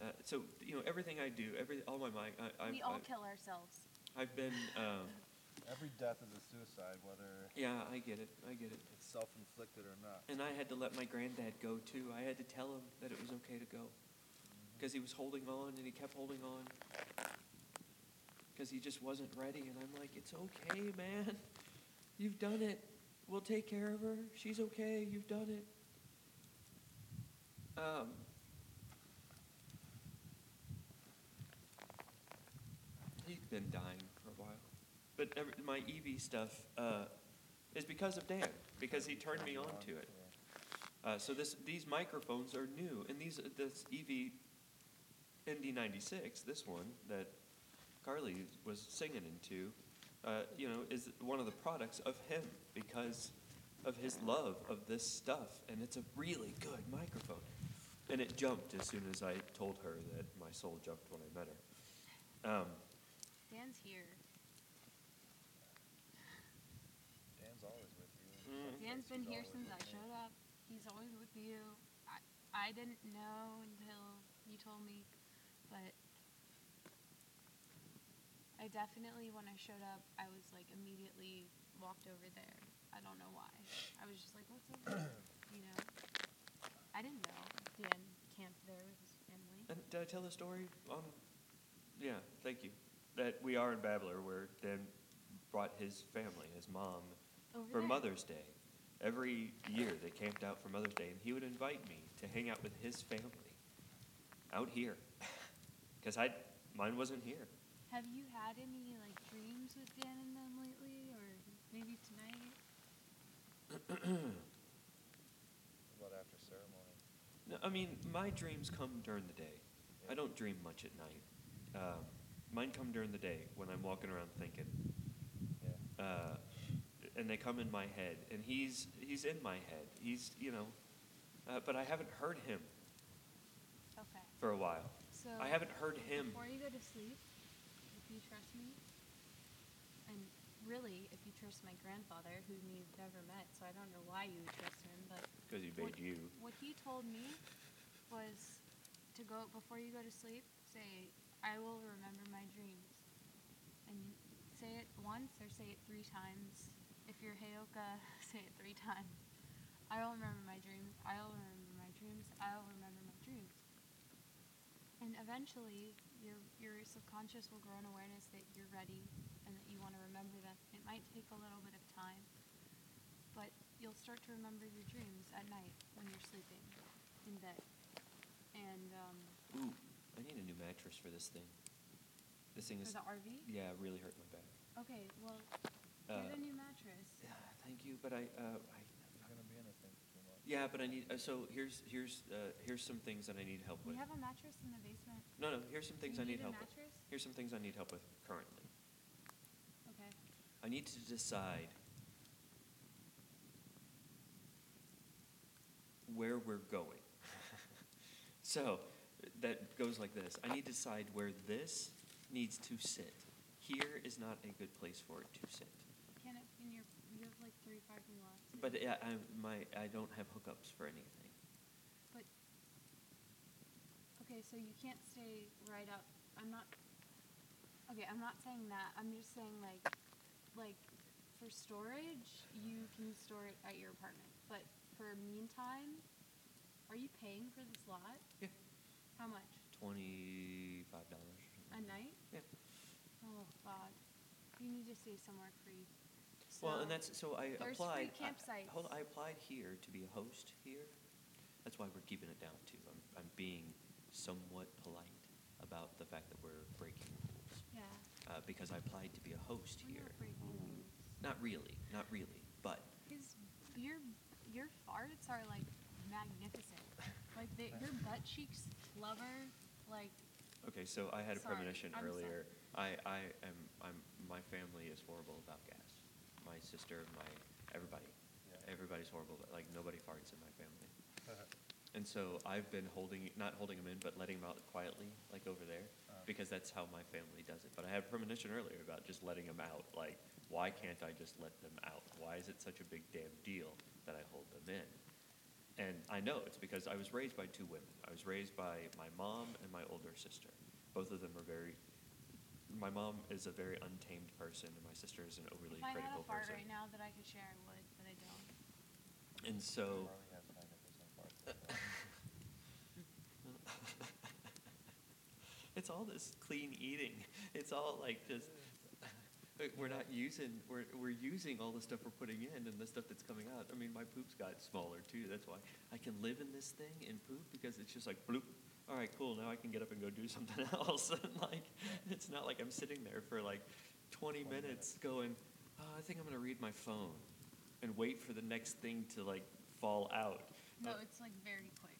B: Uh, so you know, everything I do, every all my mind, I, I,
A: we all
B: I,
A: kill ourselves.
B: I've been. Um, [laughs]
C: Every death is a suicide, whether
B: yeah, I get it. I get it.
C: it's self-inflicted or not.
B: And I had to let my granddad go too. I had to tell him that it was okay to go because he was holding on and he kept holding on because he just wasn't ready. And I'm like, it's okay, man. You've done it. We'll take care of her. She's okay. You've done it. Um, he's been dying for a while. But every, my EV stuff, uh, is because of Dan, because he turned me on to it. Uh, so this, these microphones are new, and these, this EV ND96, this one that Carly was singing into, uh, you know, is one of the products of him because of his love of this stuff, and it's a really good microphone. And it jumped as soon as I told her that my soul jumped when I met her. Um,
A: Dan's here.
D: Dan's always with you.
B: Mm.
A: Dan's been
D: He's
A: here since I showed up. He's always with you. I, I didn't know until you told me, but I definitely, when I showed up, I was like immediately walked over there. I don't know why. I was just like, what's over there? [clears throat] You know? I didn't know Dan camped there with his family.
B: And did I tell the story on? Yeah, thank you. That we are in Babbler, where Dan brought his family, his mom,
A: Over
B: for
A: there.
B: Mother's Day. Every year they camped out for Mother's Day, and he would invite me to hang out with his family out here, [laughs] because I mine wasn't here.
A: Have you had any like dreams with Dan and them lately, or maybe tonight? [clears throat]
D: What about after ceremony?
B: No, I mean, my dreams come during the day. I don't dream much at night. Um, mine come during the day when I'm walking around thinking.
D: Yeah.
B: uh, and they come in my head, and he's he's in my head. He's you know, uh, but I haven't heard him
A: Okay.
B: for a while.
A: So
B: I haven't heard him.
A: Before you go to sleep, if you trust me, and really, if you trust my grandfather, whom you've never met, so I don't know why you would trust him, but
B: Because he
A: what,
B: made you.
A: what he told me was to go before you go to sleep. Say, "I will remember my dreams," and say it once or say it three times. If you're Heyoka, [laughs] say it three times. I will remember my dreams. I will remember my dreams. I will remember my dreams. And eventually, your your subconscious will grow an awareness that you're ready and that you want to remember them. It might take a little bit of time, but you'll start to remember your dreams at night when you're sleeping in bed. And um,
B: Ooh, I need a new mattress for this thing. This thing
A: for
B: is
A: the RV,
B: yeah, it really hurt my back.
A: okay, well,
B: Uh,
A: get a new mattress.
B: Yeah, thank you, but I uh, I.
D: He's gonna be in this thing for two months.
B: Yeah, but I need. Uh, so here's here's uh, here's some things that I need help with.
A: We
B: with.
A: have a mattress in the basement.
B: No, no. Here's some things I need help with.
A: mattress?
B: Here's some things I need help with currently.
A: Okay.
B: I need to decide where we're going. [laughs] so that goes like this I need to decide where this needs to sit. Here is not a good place for it to sit.
A: Can it in your you have like three parking lots.
B: But yeah, I, my, I don't have hookups for anything.
A: But okay, so you can't stay right up. I'm not. Okay, I'm not saying that. I'm just saying like, like, for storage, you can store it at your apartment. But for meantime, are you paying for this lot?
B: Yeah.
A: How much
B: $25.
A: a night?
B: Yeah.
A: Oh God, you need to stay somewhere free.
B: Well, and that's so I
A: there's
B: applied.
A: free
B: I-
A: campsites.
B: hold, I applied here to be a host here. That's why we're keeping it down too. I'm, I'm being somewhat polite about the fact that we're breaking rules
A: Yeah.
B: uh, because I applied to be a host
A: We're
B: here.
A: not breaking rules.
B: Not really, not really, but
A: His your your farts are like magnificent. Like they, your butt cheeks flubber like
B: okay. So I had a
A: Sorry,
B: premonition
A: I'm
B: earlier. I, I am I'm my family is horrible about gas. My sister, my everybody,
D: Yeah.
B: everybody's horrible. But like nobody farts in my family. And so I've been holding, not holding them in, but letting them out quietly, like over there,
D: Uh.
B: because that's how my family does it. But I had a premonition earlier about just letting them out. Like, why can't I just let them out? Why is it such a big damn deal that I hold them in? And I know it's because I was raised by two women. I was raised by my mom and my older sister. Both of them are very. My mom is a very untamed person, and my sister is an overly
A: if I had
B: critical
A: a fart
B: person.
A: right now that I could share, I would, but I don't.
B: And so.
D: Marley has 90% parts.
B: it's all this clean eating. It's all like just we're not using we're we're using all the stuff we're putting in and the stuff that's coming out. I mean, my poop's got smaller too. That's why I can live in this thing and poop because it's just like bloop. All right, cool. Now I can get up and go do [laughs] something else. and [laughs] like, it's not like I'm sitting there for like 20
D: 20
B: minutes going. Oh, I think I'm gonna read my phone. and wait for the next thing to like fall out.
A: No,
B: Uh,
A: it's like very quick.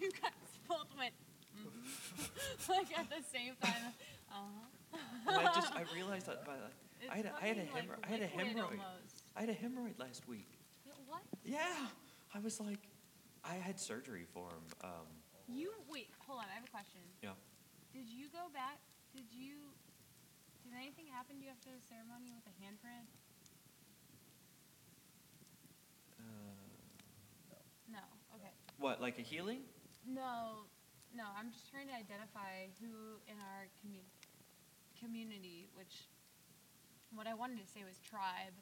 A: [laughs] you guys both went mhm. like at the same time. Uh-huh.
B: and I just I realized that by the, I had a, I had a
A: fucking, like,
B: hemorrhoid. I had a hemorrhoid.
A: almost.
B: I had a hemorrhoid last week.
A: What?
B: Yeah, I was like, I had surgery for him. Um,
A: You wait. Hold on. I have a question.
B: yeah.
A: Did you go back? Did you? Did anything happen to you after the ceremony with the handprint?
B: Uh,
A: No. Okay.
B: what, like a healing?
A: No, no. I'm just trying to identify who in our commu- community, which what I wanted to say was tribe.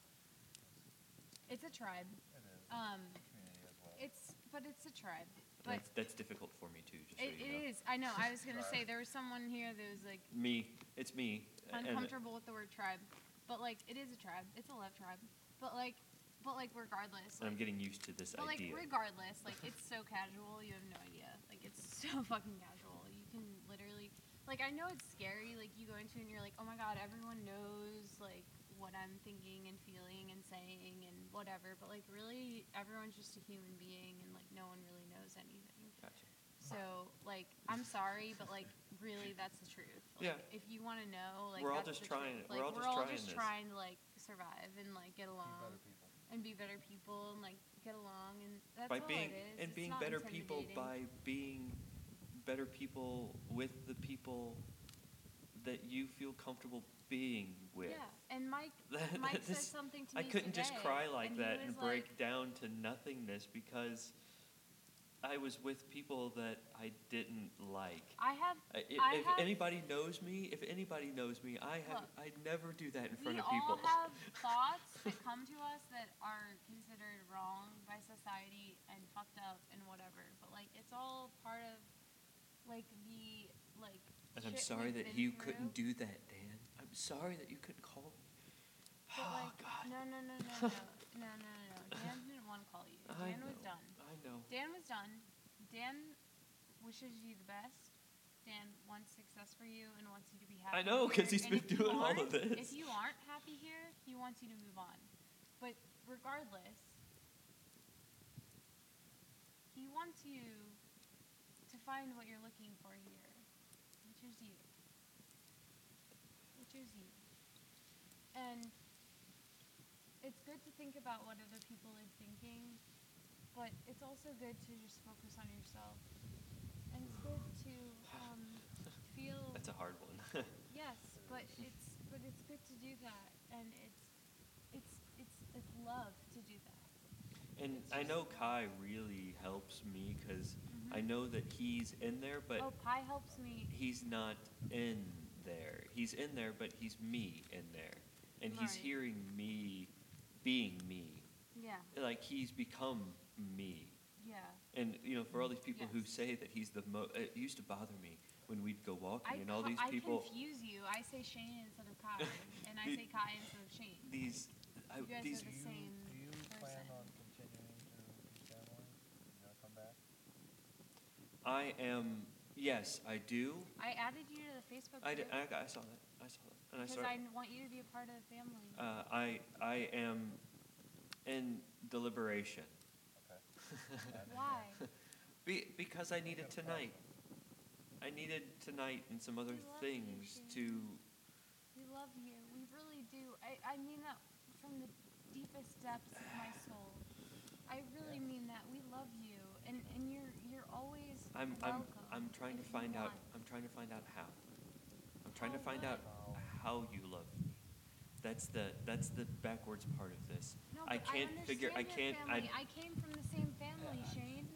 A: It's a tribe.
C: It is.
A: Um,
C: Community as well.
A: it's but it's a tribe. But
B: That's, that's difficult for me too. Just so
A: it,
B: you
A: it
B: know.
A: is. I know. I was gonna say there was someone here that was like
B: Me, it's me. and-
A: uncomfortable with the word tribe, but like it is a tribe. It's a love tribe. But like, but like regardless.
B: And I'm getting used to this idea.
A: But like regardless, like [laughs] it's so casual, you have no idea. Like it's so [laughs] fucking casual. You can literally like I know it's scary, like you go into and you're like, Oh my god, everyone knows like what I'm thinking and feeling and saying and whatever, but like really everyone's just a human being and like no one really knows anything.
B: Gotcha.
A: So like I'm sorry, but like really that's the truth. Like,
B: Yeah.
A: If you want to know, like
B: We're all
A: that's
B: just
A: the
B: trying-
A: truth.
B: we're
A: Like,
B: all
A: we're
B: just
A: all
B: trying
A: just
B: this.
A: trying to like survive and like get along
C: better people.
A: and be better people and like get along and that's
B: by
A: all
B: being
A: it is.
B: and
A: It's
B: being
A: not
B: better people by being better people with the people that you feel comfortable being with.
A: Yeah, and Mike [laughs]
B: That-
A: Mike said something to me I
B: couldn't just cry like
A: and
B: that and break down to nothingness because I was with people that I didn't like.
A: I have
B: I- If,
A: I have-
B: anybody knows me, if anybody knows me, I have
A: Look,
B: I never do that in front of people.
A: We all have [laughs] thoughts that come to us that are considered wrong by society and fucked up and whatever. But like it's all part of like the like
B: and I'm sorry that you couldn't do that, sorry that you couldn't call me.
A: But
B: oh,
A: like,
B: God.
A: No, no, [laughs] no, no, no, no, no, no. Dan didn't want to call you.
B: I
A: Dan
B: know.
A: was done.
B: I know.
A: Dan was done. Dan wishes you the best. Dan wants success for you and wants you to be happy.
B: I know,
A: because
B: he's been doing all of this.
A: If you aren't happy here, he wants you to move on. But regardless, he wants you to find what you're looking for here. You. And it's good to think about what other people are thinking, but it's also good to just focus on yourself. And it's good to um, [laughs] feel
B: That's a hard one. [laughs]
A: yes, but it's but it's good to do that, and it's it's it's it's love to do that.
B: and I know Kai really helps me because I
A: Mhm.
B: know that he's in there, but
A: oh, Pi helps me.
B: he's not in there. He's in there, but he's me in there. And he's
A: Right.
B: hearing me being me.
A: Yeah,
B: Like he's become me.
A: yeah.
B: And you know, for all these people who say that he's the most, it used to bother me when we'd go walking
A: I
B: and all
A: co-
B: these
A: I
B: people,
A: confuse you. I say Shane instead of Kai, [laughs] and I say Kai instead of Shane.
B: these, I,
A: You guys
B: these,
A: are
C: Do
A: the
C: you,
A: same
C: do you plan on continuing to be family? You gonna come back?
B: I am, yes, I do.
A: I added you to the Facebook
B: I,
A: group
B: d- I, I saw that. I saw that. And I
A: because
B: started.
A: I want you to be a part of the family.
B: Uh, I, I am in deliberation.
C: Okay. [laughs]
A: Why?
B: Be, because I needed tonight. I needed tonight and some other
A: We love you,
B: things to.
A: We love you. We really do. I, I mean that from the deepest depths of my soul. I really mean that. We love you, and and you're you're always
B: I'm, I'm,
A: welcome.
B: I'm trying to find out. I'm trying to find out how. I'm trying to find out how you love me. That's the that's the backwards part of this.
A: No,
B: I
A: but
B: can't figure. I
A: understand
B: can't.
A: your
B: I.
A: I came from the same family, Shane,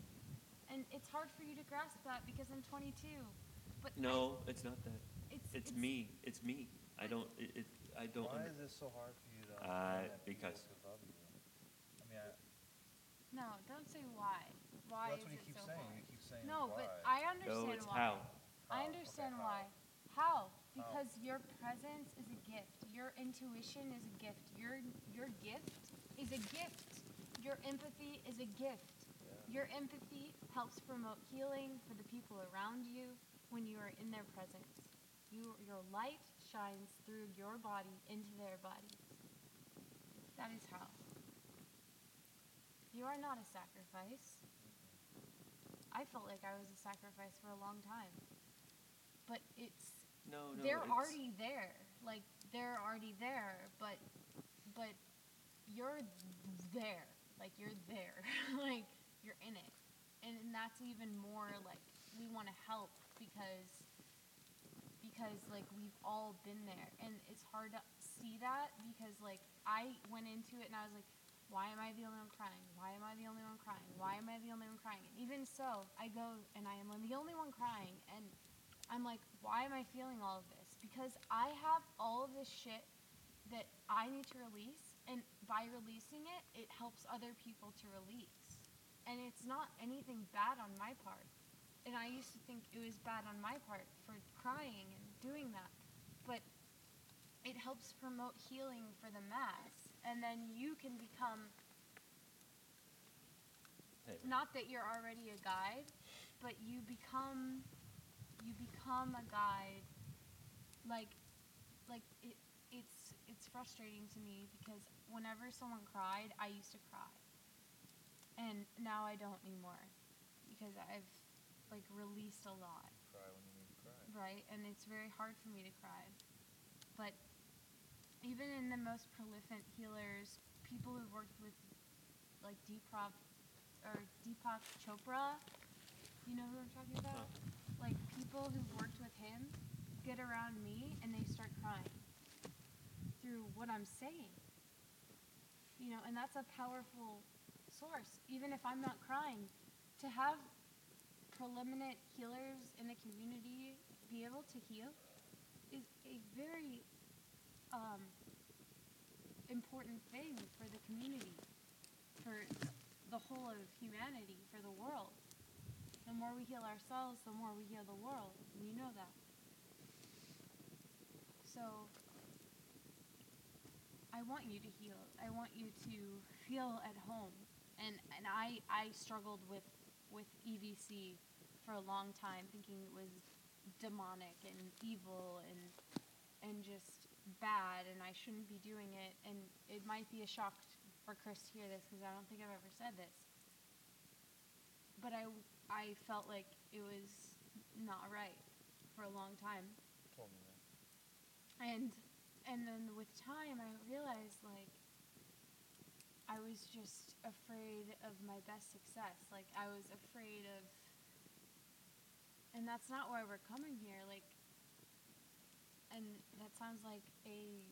A: and it's hard for you to grasp that because I'm 22. But I-
B: no, it's not that.
A: it's
B: It's me. It's me. I don't. It. it I don't.
C: Why
B: under-
C: is this so hard for you to
B: Uh,
C: understand that people
B: because-
C: could love you? I mean, I,
A: No, don't say why. Why
C: that's
A: is
C: what you
A: it
C: keep
A: so
C: saying.
A: hard?
C: You keep saying
A: No,
C: why.
A: but I
B: no,
A: understand
B: it's
A: why.
B: how.
A: I understand
C: Okay,
A: why.
C: how?
A: How? Because your presence is a gift. Your intuition is a gift. Your your gift is a gift. Your empathy is a gift.
C: Yeah.
A: Your empathy helps promote healing for the people around you when you are in their presence. You, your light shines through your body into their bodies. That is how. You are not a sacrifice. I felt like I was a sacrifice for a long time. But it's
B: No, no.
A: they're
B: it's-
A: already there. Like they're already there, but but you're there. Like you're there. [laughs] like you're in it. And, and that's even more like we want to help because because like we've all been there and it's hard to see that because like I went into it and I was like why am I the only one crying? Why am I the only one crying? Why am I the only one crying? And even so, I go and I am the only one crying and I'm like, why am I feeling all of this? Because I have all of this shit that I need to release, and by releasing it, it helps other people to release. And it's not anything bad on my part. And I used to think it was bad on my part for crying and doing that. But it helps promote healing for the mass. And then you can become
D: Hey,
A: not that you're already a guide, but you become you become a guide like like it it's it's frustrating to me because whenever someone cried, I used to cry. And now I don't anymore because I've like released a lot,
D: cry when you need to cry.
A: right? And it's very hard for me to cry. But even in the most prolific healers, people who've worked with like Deepak or Deepak Chopra, you know who I'm talking about? Like people who've worked with him get around me and they start crying through what I'm saying. You know, and that's a powerful source. Even if I'm not crying, to have preliminate healers in the community be able to heal is a very um, important thing for the community, for the whole of humanity, for the world. The more we heal ourselves, the more we heal the world. And you know that. So, I want you to heal. I want you to feel at home. And and I I struggled with with EVC for a long time, thinking it was demonic and evil and and just bad, and I shouldn't be doing it. And it might be a shock for Chris to hear this because I don't think I've ever said this. But I I felt like it was not right for a long time
D: You told me that.
A: and and then with time i realized like i was just afraid of my best success like i was afraid of and that's not why we're coming here like and that sounds like a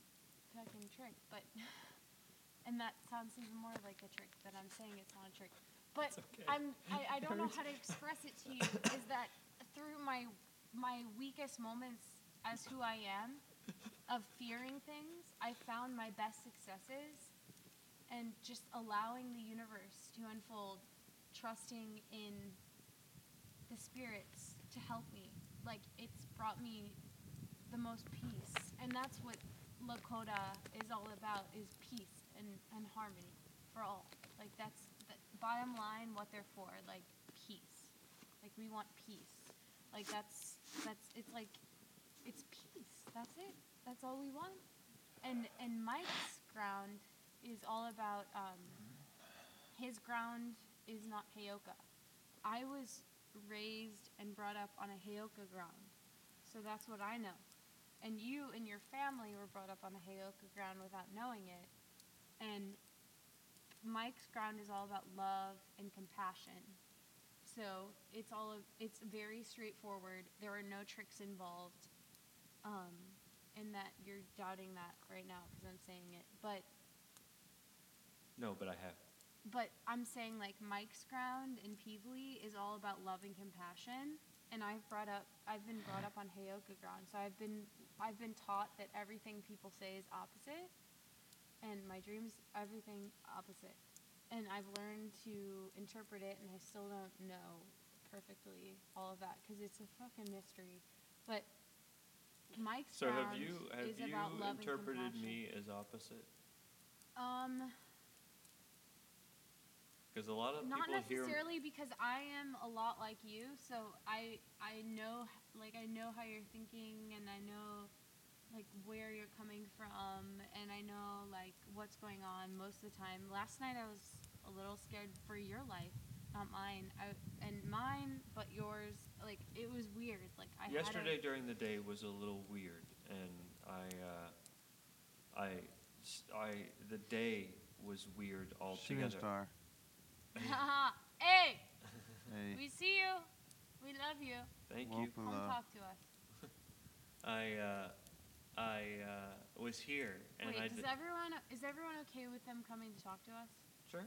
A: fucking trick but [laughs] and that sounds even more like a trick that i'm saying it's not a trick but i'm I, I don't know [laughs] how to express it to you is that through my my weakest moments as who i am of fearing things, I found my best successes and just allowing the universe to unfold, trusting in the spirits to help me. Like it's brought me the most peace. And that's what Lakota is all about is peace and, and harmony for all. Like that's the bottom line what they're for, like peace. Like we want peace. Like that's that's it's like it's peace. That's it. That's all we want. And and Mike's ground is all about um, his ground is not Heyoka. I was raised and brought up on a Heyoka ground, so that's what I know. And you and your family were brought up on a Heyoka ground without knowing it. And Mike's ground is all about love and compassion. So it's all of, it's very straightforward. There are no tricks involved. Um, and that you're doubting that right now because I'm saying it. But
B: No, but I have.
A: but I'm saying like Mike's ground in Peebly is all about love and compassion. And I've brought up I've been brought up on Heyoka ground. So I've been I've been taught that everything people say is opposite and my dreams everything opposite. And I've learned to interpret it and I still don't know perfectly all of that because it's a fucking mystery. But Mike's
B: So have you have you interpreted me as opposite?
A: Um
B: Because a lot of
A: not
B: people hear.
A: necessarily because I am a lot like you, so I I know like I know how you're thinking and I know like where you're coming from, and I know like what's going on most of the time. Last night I was a little scared for your life, not mine. I and mine, but yours. Like it was weird. Like I
B: Yesterday
A: Had
B: during the day was a little weird, and I, uh, I, s- I- the day was weird
C: Shooting
B: altogether.
C: star.
A: a, [laughs] [laughs] hey,
C: Hey.
A: we see you. We love you.
B: Thank you.
A: Come
C: uh,
A: talk to us. [laughs]
B: I, uh, I uh, was here, and
A: Wait,
B: I.
A: does
B: d-
A: everyone is everyone okay with them coming to talk to us?
B: sure.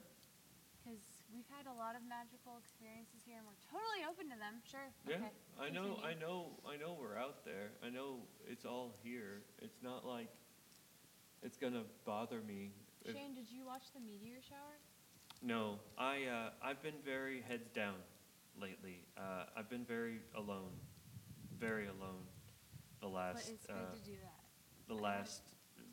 A: Because we've had a lot of magical experiences here, and we're totally open to them. Sure.
B: Yeah,
A: Okay.
B: I know, I know, I know we're out there. I know it's all here. It's not like it's gonna bother me. if-
A: Shane, did you watch the meteor shower?
B: No, I, uh, I've been very heads down lately. Uh, I've been very alone, very alone the last,
A: but it's
B: uh,
A: to do that.
B: the last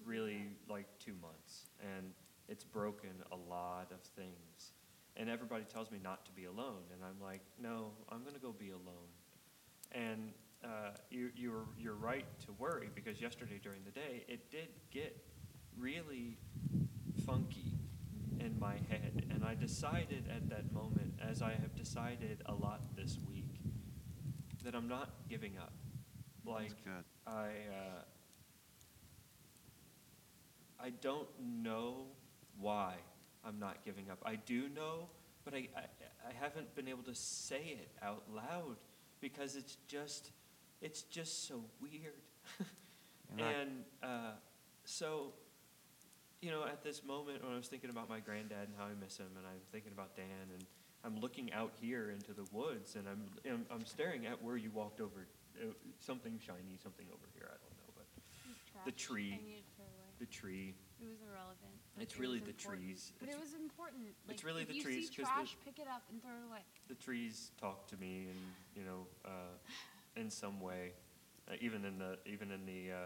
B: really like two months, and it's broken a lot of things. And everybody tells me not to be alone, and I'm like, no, I'm gonna go be alone. And uh, you, you're you're right to worry because yesterday during the day it did get really funky in my head, and I decided at that moment, as I have decided a lot this week, that I'm not giving up. Like. I, uh, I don't know why I'm not giving up. I do know, but I, I, I haven't been able to say it out loud because it's just, it's just so weird. [laughs]
C: You're
B: and uh, so, you know, at this moment when I was thinking about my granddad and how I miss him, and I'm thinking about Dan, and I'm looking out here into the woods, and I'm, I'm, I'm staring at where you walked over, uh, something shiny, something over here, I don't know, but The tree.
A: I needed to throw away.
B: the tree.
A: It was irrelevant. but
B: It's
A: it
B: really the
A: important.
B: trees.
A: But it was important. Like,
B: it's really the
A: you
B: trees,
A: see
B: 'cause the-
A: trash, pick it up and throw it away.
B: the trees talk to me and you know uh, in some way uh, even in the even in the uh,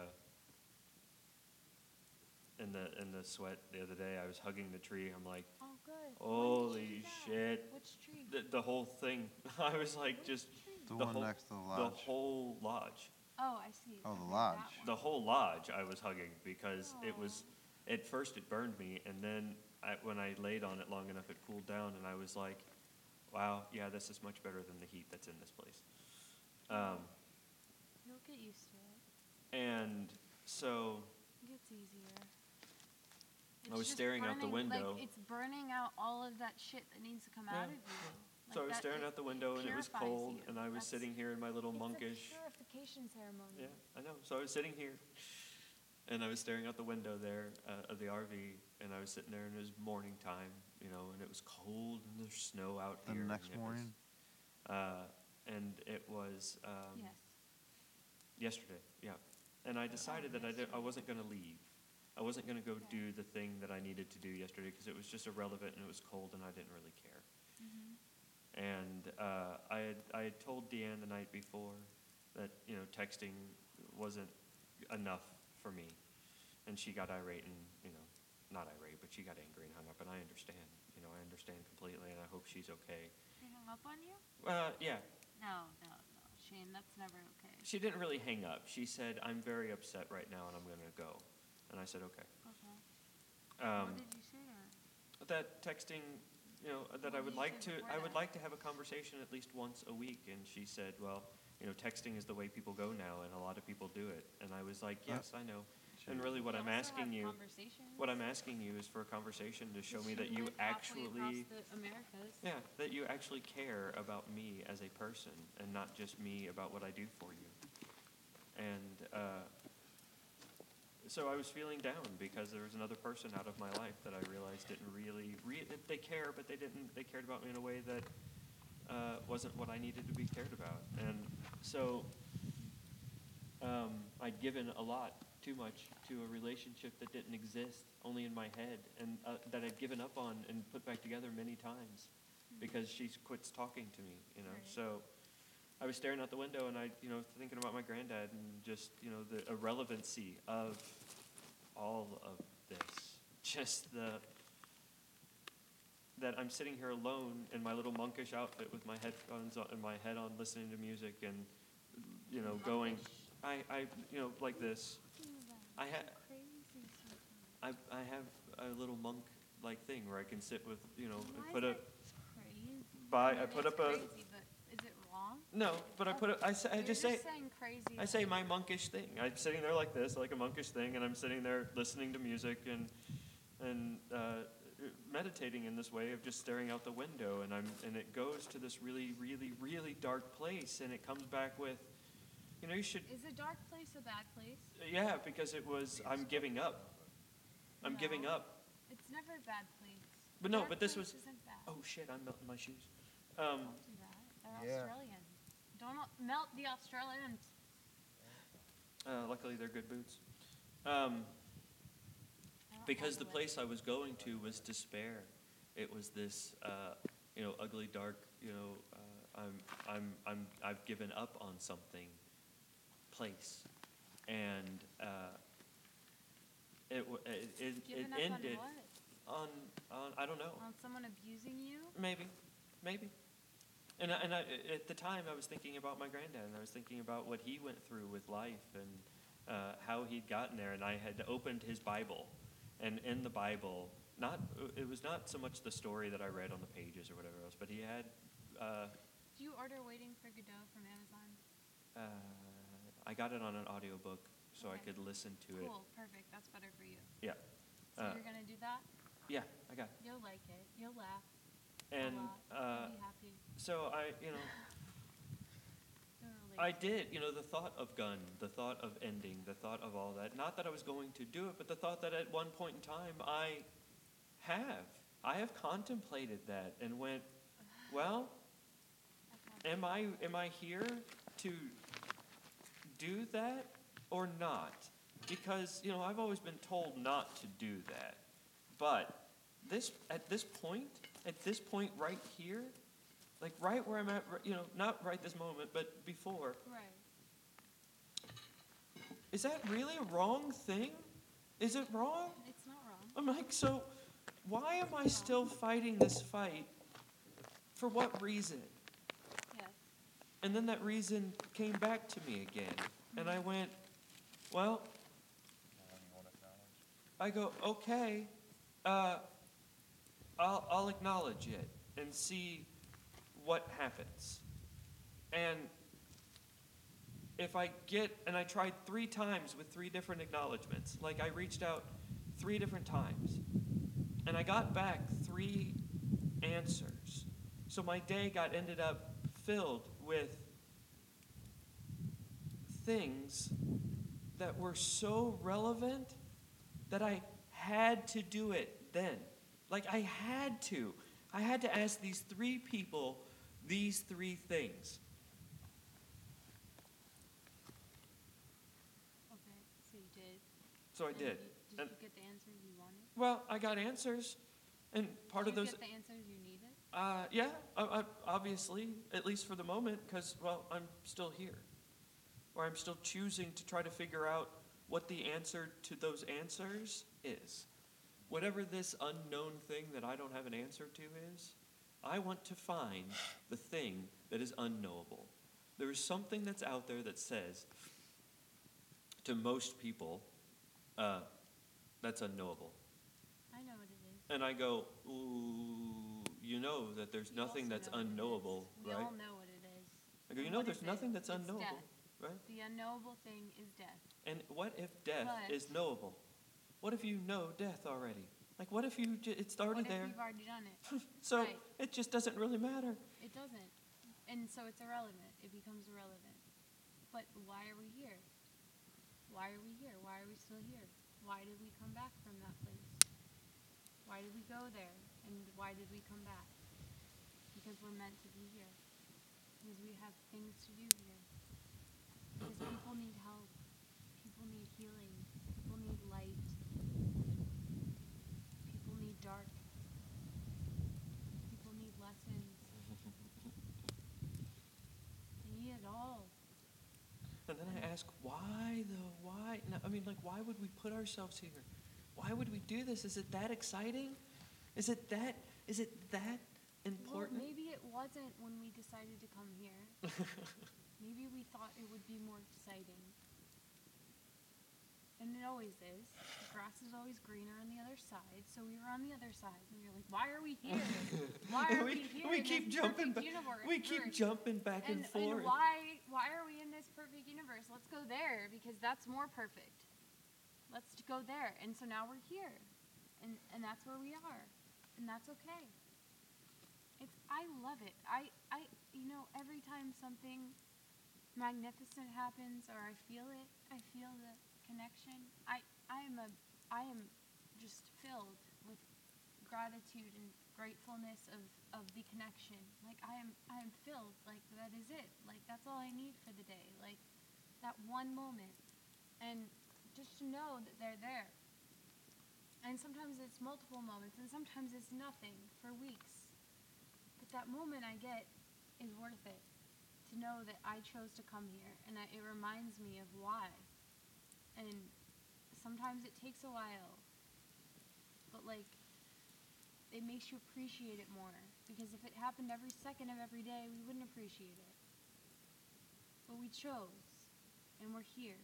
B: in the in the sweat the other day I was hugging the tree I'm like
A: Oh, good. When did you
B: holy shit
A: Which tree?
B: the, the whole thing [laughs] I was like
A: Which
B: just
A: tree?
C: The,
B: the
C: one
B: whole-
C: next to the lodge.
B: the whole lodge
A: Oh, I see.
C: Oh, the lodge.
B: the whole lodge I was hugging because it was at first it burned me and then I, when I laid on it long enough it cooled down and I was like wow yeah this is much better than the heat that's in this place um,
A: You'll get used to it.
B: and so
A: It gets easier.
B: I was
A: just
B: staring out the
A: burning-
B: window.
A: Like, it's burning out all of that shit that needs to come
B: Yeah,
A: out of you.
B: So I was
A: that-
B: staring
A: it-
B: out the window and it was
A: purifies
B: cold,
A: you.
B: and I was
A: That's-
B: sitting here in my little
A: it's
B: monkish.
A: a purification ceremony.
B: Yeah, I know. So I was sitting here, and I was staring out the window there uh, of the RV, and I was sitting there, and it was morning time, you know, and it was cold, and there's snow out
C: The
B: here. and
C: next
B: it was,
C: morning?
B: uh, and it was um,
A: Yes.
B: yesterday, yeah. And I decided that I, did, I wasn't going to leave. I wasn't going to go do the thing that I needed to do yesterday because it was just irrelevant and it was cold and I didn't really care.
A: Mhm.
B: And uh, I had I had told Deanne the night before that you know texting wasn't enough for me, and she got irate and you know not irate, but she got angry and hung up, and I understand. You know, I understand completely, and I hope she's okay.
A: She hung up on you?
B: Uh, yeah,
A: No, no, no, Shane. That's never okay.
B: she didn't really hang up. She said, "I'm very upset right now, and I'm going to go," and I said, "Okay."
A: Okay.
B: Um,
A: what did you say to
B: that texting, you know, that
A: What
B: I would like to, I would
A: that?
B: like to have a conversation at least once a week. And she said, well, you know, texting is the way people go now, and a lot of people do it. And I was like,
C: Huh?
B: yes, I know. And really, what I'm asking you, what I'm asking you is for a conversation to show me that you
A: live halfway across
B: actually,
A: the Americas.
B: yeah, that you actually care about me as a person, and not just me about what I do for you. And uh, so I was feeling down because there was another person out of my life that I realized didn't really, re- they care, but they didn't, they cared about me in a way that uh, wasn't what I needed to be cared about. And so um, I'd given a lot, too much, to a relationship that didn't exist, only in my head, and uh, that I'd given up on and put back together many times because she quits talking to me, you know.
A: Right.
B: So I was staring out the window and I, you know, thinking about my granddad and just, you know, the irrelevancy of all of this. [laughs] Just the that I'm sitting here alone in my little monkish outfit with my headphones on, and my head on, listening to music and, you know, going, I, I, you know, like this, I ha- I, I have a little monk-like thing where I can sit with, you know, I put a, by, I put up a,
A: Crazy, but is it wrong?
B: No, but I put a, I say, I
A: You're
B: just say,
A: saying crazy.
B: I say my monkish thing. I'm sitting there like this, like a monkish thing, and I'm sitting there listening to music and and uh, meditating in this way of just staring out the window, and I'm and it goes to this really, really, really dark place, and it comes back with, you know, you should,
A: Is a dark place a bad place?
B: yeah, because it was I'm giving up. I'm giving up.
A: It's never a bad place.
B: But no,
A: Dark
B: but this
A: place
B: was-
A: Isn't bad.
B: Oh shit! I'm melting my shoes. Um,
A: Don't do that. They're
C: Yeah.
A: Australian. Don't melt the Australians.
B: uh, luckily, they're good boots. Um, because the place I was going to was despair. It was this, uh, you know, ugly, dark, you know, uh, I'm, I'm, I'm, I've given up on something place, and uh, it, it, it, it ended
A: on
B: on, on, I don't know.
A: On someone abusing you?
B: maybe, maybe. And I, and I, at the time, I was thinking about my granddad, and I was thinking about what he went through with life and uh, how he'd gotten there. And I had opened his Bible, and in the Bible, not it was not so much the story that I read on the pages or whatever else, but he had. Uh,
A: Do you order Waiting for Godot from Amazon?
B: uh, I got it on an audiobook, so I could listen to it.
A: Cool, perfect. That's better for you.
B: Yeah,
A: So
B: Uh,
A: you're gonna do that?
B: yeah, I got. It.
A: You'll like it. You'll laugh
B: And
A: a lot.
B: uh,
A: You'll be happy.
B: So I, you know.
A: You'll.
B: I did, you know, the thought of gun, the thought of ending, the thought of all that. Not that I was going to do it, but the thought that at one point in time I have. I have contemplated that and went, well, am I am I here to do that or not? Because, you know, I've always been told not to do that. But this at this point, at this point right here, like right where I'm at, you know, not right this moment, but before,
A: Right.
B: is that really a wrong thing? Is it wrong?
A: It's not wrong.
B: I'm like, so why am I still fighting this fight? For what reason?
A: Yes.
B: And then that reason came back to me again. And I went, well, I go, okay, uh, I'll, I'll acknowledge it and see what happens. And if I get, and I tried three times with three different acknowledgments, like I reached out three different times, and I got back three answers. So my day got ended up filled with things that were so relevant that I had to do it then. Like I had to. I had to ask these three people these three things.
A: Okay. So you did.
B: So I
A: And
B: did.
A: You, did
B: And-
A: you get the answers you wanted?
B: Well, I got answers, and part of those
A: did
B: of
A: you get the answers you needed?
B: Uh, yeah, I, I, obviously, at least for the moment, because well, I'm still here, or I'm still choosing to try to figure out what the answer to those answers is. Whatever this unknown thing that I don't have an answer to is, I want to find the thing that is unknowable. There is something that's out there that says to most people, uh, that's unknowable.
A: I know what it is.
B: And I go, ooh, you know that there's
A: You
B: nothing
A: also
B: that's
A: know what it is.
B: unknowable,
A: We
B: right?
A: all know what it is.
B: I go, you know
A: what
B: there's
A: it?
B: nothing that's
A: It's
B: unknowable,
A: death.
B: right?
A: The unknowable thing is death.
B: And what if death
A: But-
B: is knowable? What if you know death already? Like, what if you, j- it's already
A: what if
B: there?
A: you've already done it? [laughs]
B: So
A: right.
B: it just doesn't really matter.
A: It doesn't. And so it's irrelevant. It becomes irrelevant. But why are we here? Why are we here? Why are we still here? Why did we come back from that place? Why did we go there? And why did we come back? Because we're meant to be here. Because we have things to do here. Because people need help. People need healing. People need light. People need dark. People need lessons. They need it all.
B: And then I ask, why though? Why? No, I mean, like, why would we put ourselves here? Why would we do this? Is it that exciting? Is it that? Is it that important?
A: Well, maybe it wasn't when we decided to come here. [laughs] maybe we thought it would be more exciting. And it always is. The grass is always greener on the other side. So we were on the other side, and we were like, "Why are we here? [laughs] Why are we, here?
B: we keep jumping back.
A: universe?
B: We keep jumping back and,
A: and,
B: forth.
A: and why why are we in this perfect universe? Let's go there because that's more perfect. Let's go there. And so now we're here. And and that's where we are. And that's okay. It's I love it. I I you know, every time something magnificent happens or I feel it, I feel the connection. I I am a I am just filled with gratitude and gratefulness of, of the connection. Like I am I am filled. Like that is it. Like that's all I need for the day. Like that one moment. And just to know that they're there. And sometimes it's multiple moments and sometimes it's nothing for weeks. But that moment I get is worth it. To know that I chose to come here and I, it reminds me of why. And sometimes it takes a while. But like it makes you appreciate it more. Because if it happened every second of every day, we wouldn't appreciate it. But we chose, and we're here.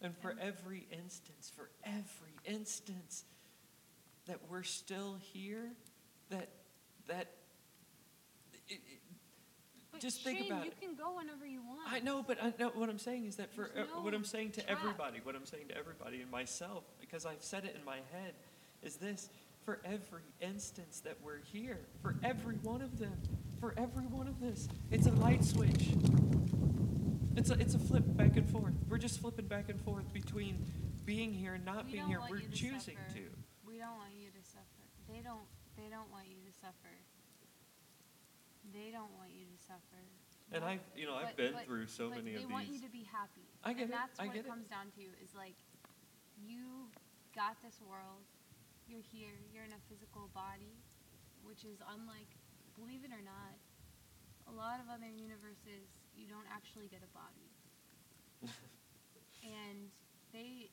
B: And for
A: And-
B: every instance, for every instance that we're still here, that that it, it- just think
A: Shane,
B: about
A: you
B: it.
A: can go whenever you want.
B: I know, but I know what I'm saying is that for
A: There's
B: uh, what I'm saying to
A: trap.
B: everybody, what I'm saying to everybody and myself, because I've said it in my head, is this: for every instance that we're here, for every one of them, for every one of this, it's a light switch. It's a it's a flip back and forth. We're just flipping back and forth between being here and not
A: We
B: being here. We're
A: to
B: choosing
A: suffer.
B: to.
A: We don't want you to suffer. They don't. They don't want you to suffer. They don't want you to suffer.
B: And I've you know I've
A: but-
B: been
A: but-
B: through so
A: but
B: many of these.
A: they want you
B: these.
A: to be happy.
B: I get
A: and
B: it,
A: that's
B: I
A: what
B: get
A: it
B: it.
A: comes down to is like you got this world. You're here. You're in a physical body, which is unlike, believe it or not, a lot of other universes. You don't actually get a body, [laughs] and they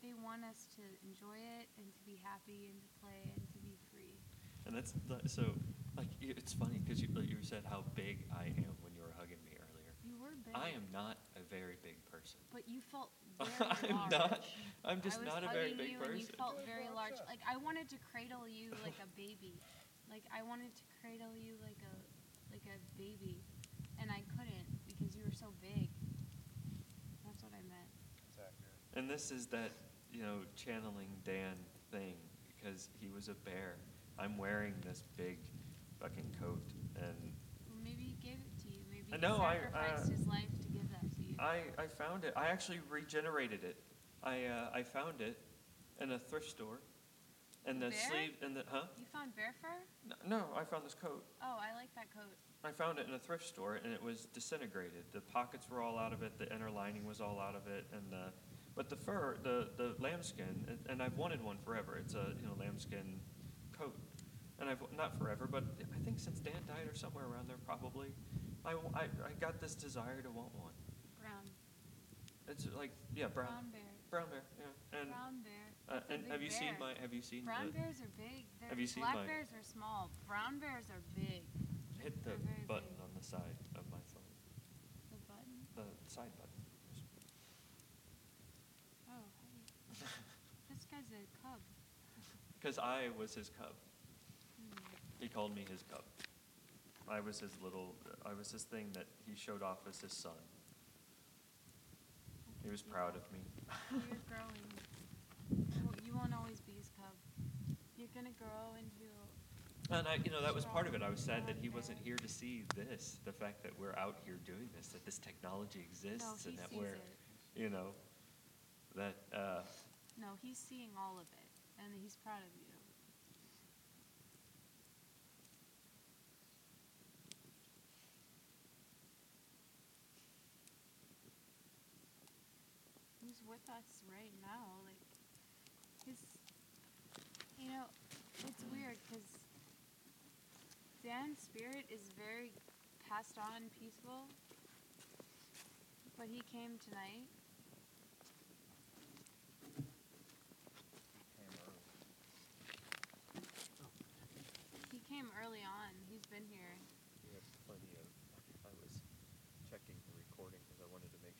A: they want us to enjoy it and to be happy and to play and to be free.
B: And that's the, so like it's funny because you you said how big I am when you were hugging me earlier.
A: You were big.
B: I am not a very big person.
A: But you felt [laughs] very
B: I'm
A: large.
B: not. I'm
A: I
B: just
A: was
B: not a very
A: hugging
B: big
A: you And you felt very large. Like I wanted to cradle you like a baby. Like I wanted to cradle you like a like a baby, and I couldn't because you were so big. That's what I meant.
C: It's accurate.
B: And this is that you know channeling Dan thing because he was a bear. I'm wearing this big fucking coat, and
A: Well, maybe he gave it to you. Maybe
B: I
A: he
B: I-
A: sacrificed
B: uh,
A: his life to give that to you.
B: I I found it. I actually regenerated it. I uh, I found it in a thrift store, and the
A: Bear?
B: sleeve and the huh?
A: you found bear fur?
B: N- No, I found this coat.
A: Oh, I like that coat.
B: I found it in a thrift store and it was disintegrated. The pockets were all out of it, the inner lining was all out of it, and the, but the fur, the, the lambskin, and, and I've wanted one forever. It's a you know lambskin coat, and I've not forever, but I think since Dan died or somewhere around there probably, I, I, I got this desire to want one.
A: Brown.
B: It's like yeah brown,
A: Brown bear.
B: brown bear, yeah. And
A: Brown bear.
B: uh, and have you seen
A: bear.
B: my have you seen
A: Brown
B: the
A: bears are big. They're,
B: Have you seen
A: black
B: my-
A: bears are small. Brown bears are big.
B: hit the button
A: big.
B: on the side of my phone,
A: The button.
B: the side button.
A: Oh, hey. [laughs] this guy's a cub. [laughs]
B: Because I was his cub. He called me his cub. I was his little, I was his thing that he showed off as his son. He was proud of me.
A: You're growing. You won't- You won't always be his cub. You're gonna grow into.
B: And I, you know, that was part of it. I was sad that he wasn't here to see this, the fact that we're out here doing this, that this technology exists
A: no,
B: and that
A: sees
B: we're,
A: it.
B: you know, that, uh,
A: No, he's seeing all of it, and he's proud of you. He's with us right now. Like, his, you know, it's weird because Dan's spirit is very passed on peaceful, but he came tonight He came early on. He's been here.
D: We have plenty of, I was checking the recording because I wanted to make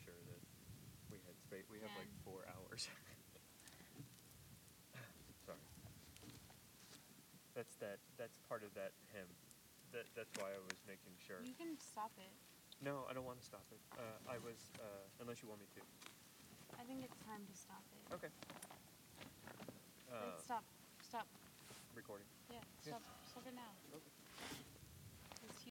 D: we. Have like four hours. [laughs]
B: Sorry. That's that. That's part of that hymn. That that's why I was making sure.
A: You can stop it.
B: No, I don't want to stop it. Uh, I was uh, unless you want me to.
A: I think it's time to stop it.
B: Okay. Uh,
A: stop. Stop.
B: recording.
A: Yeah,
B: Yeah.
A: stop. Stop it now.
B: Okay.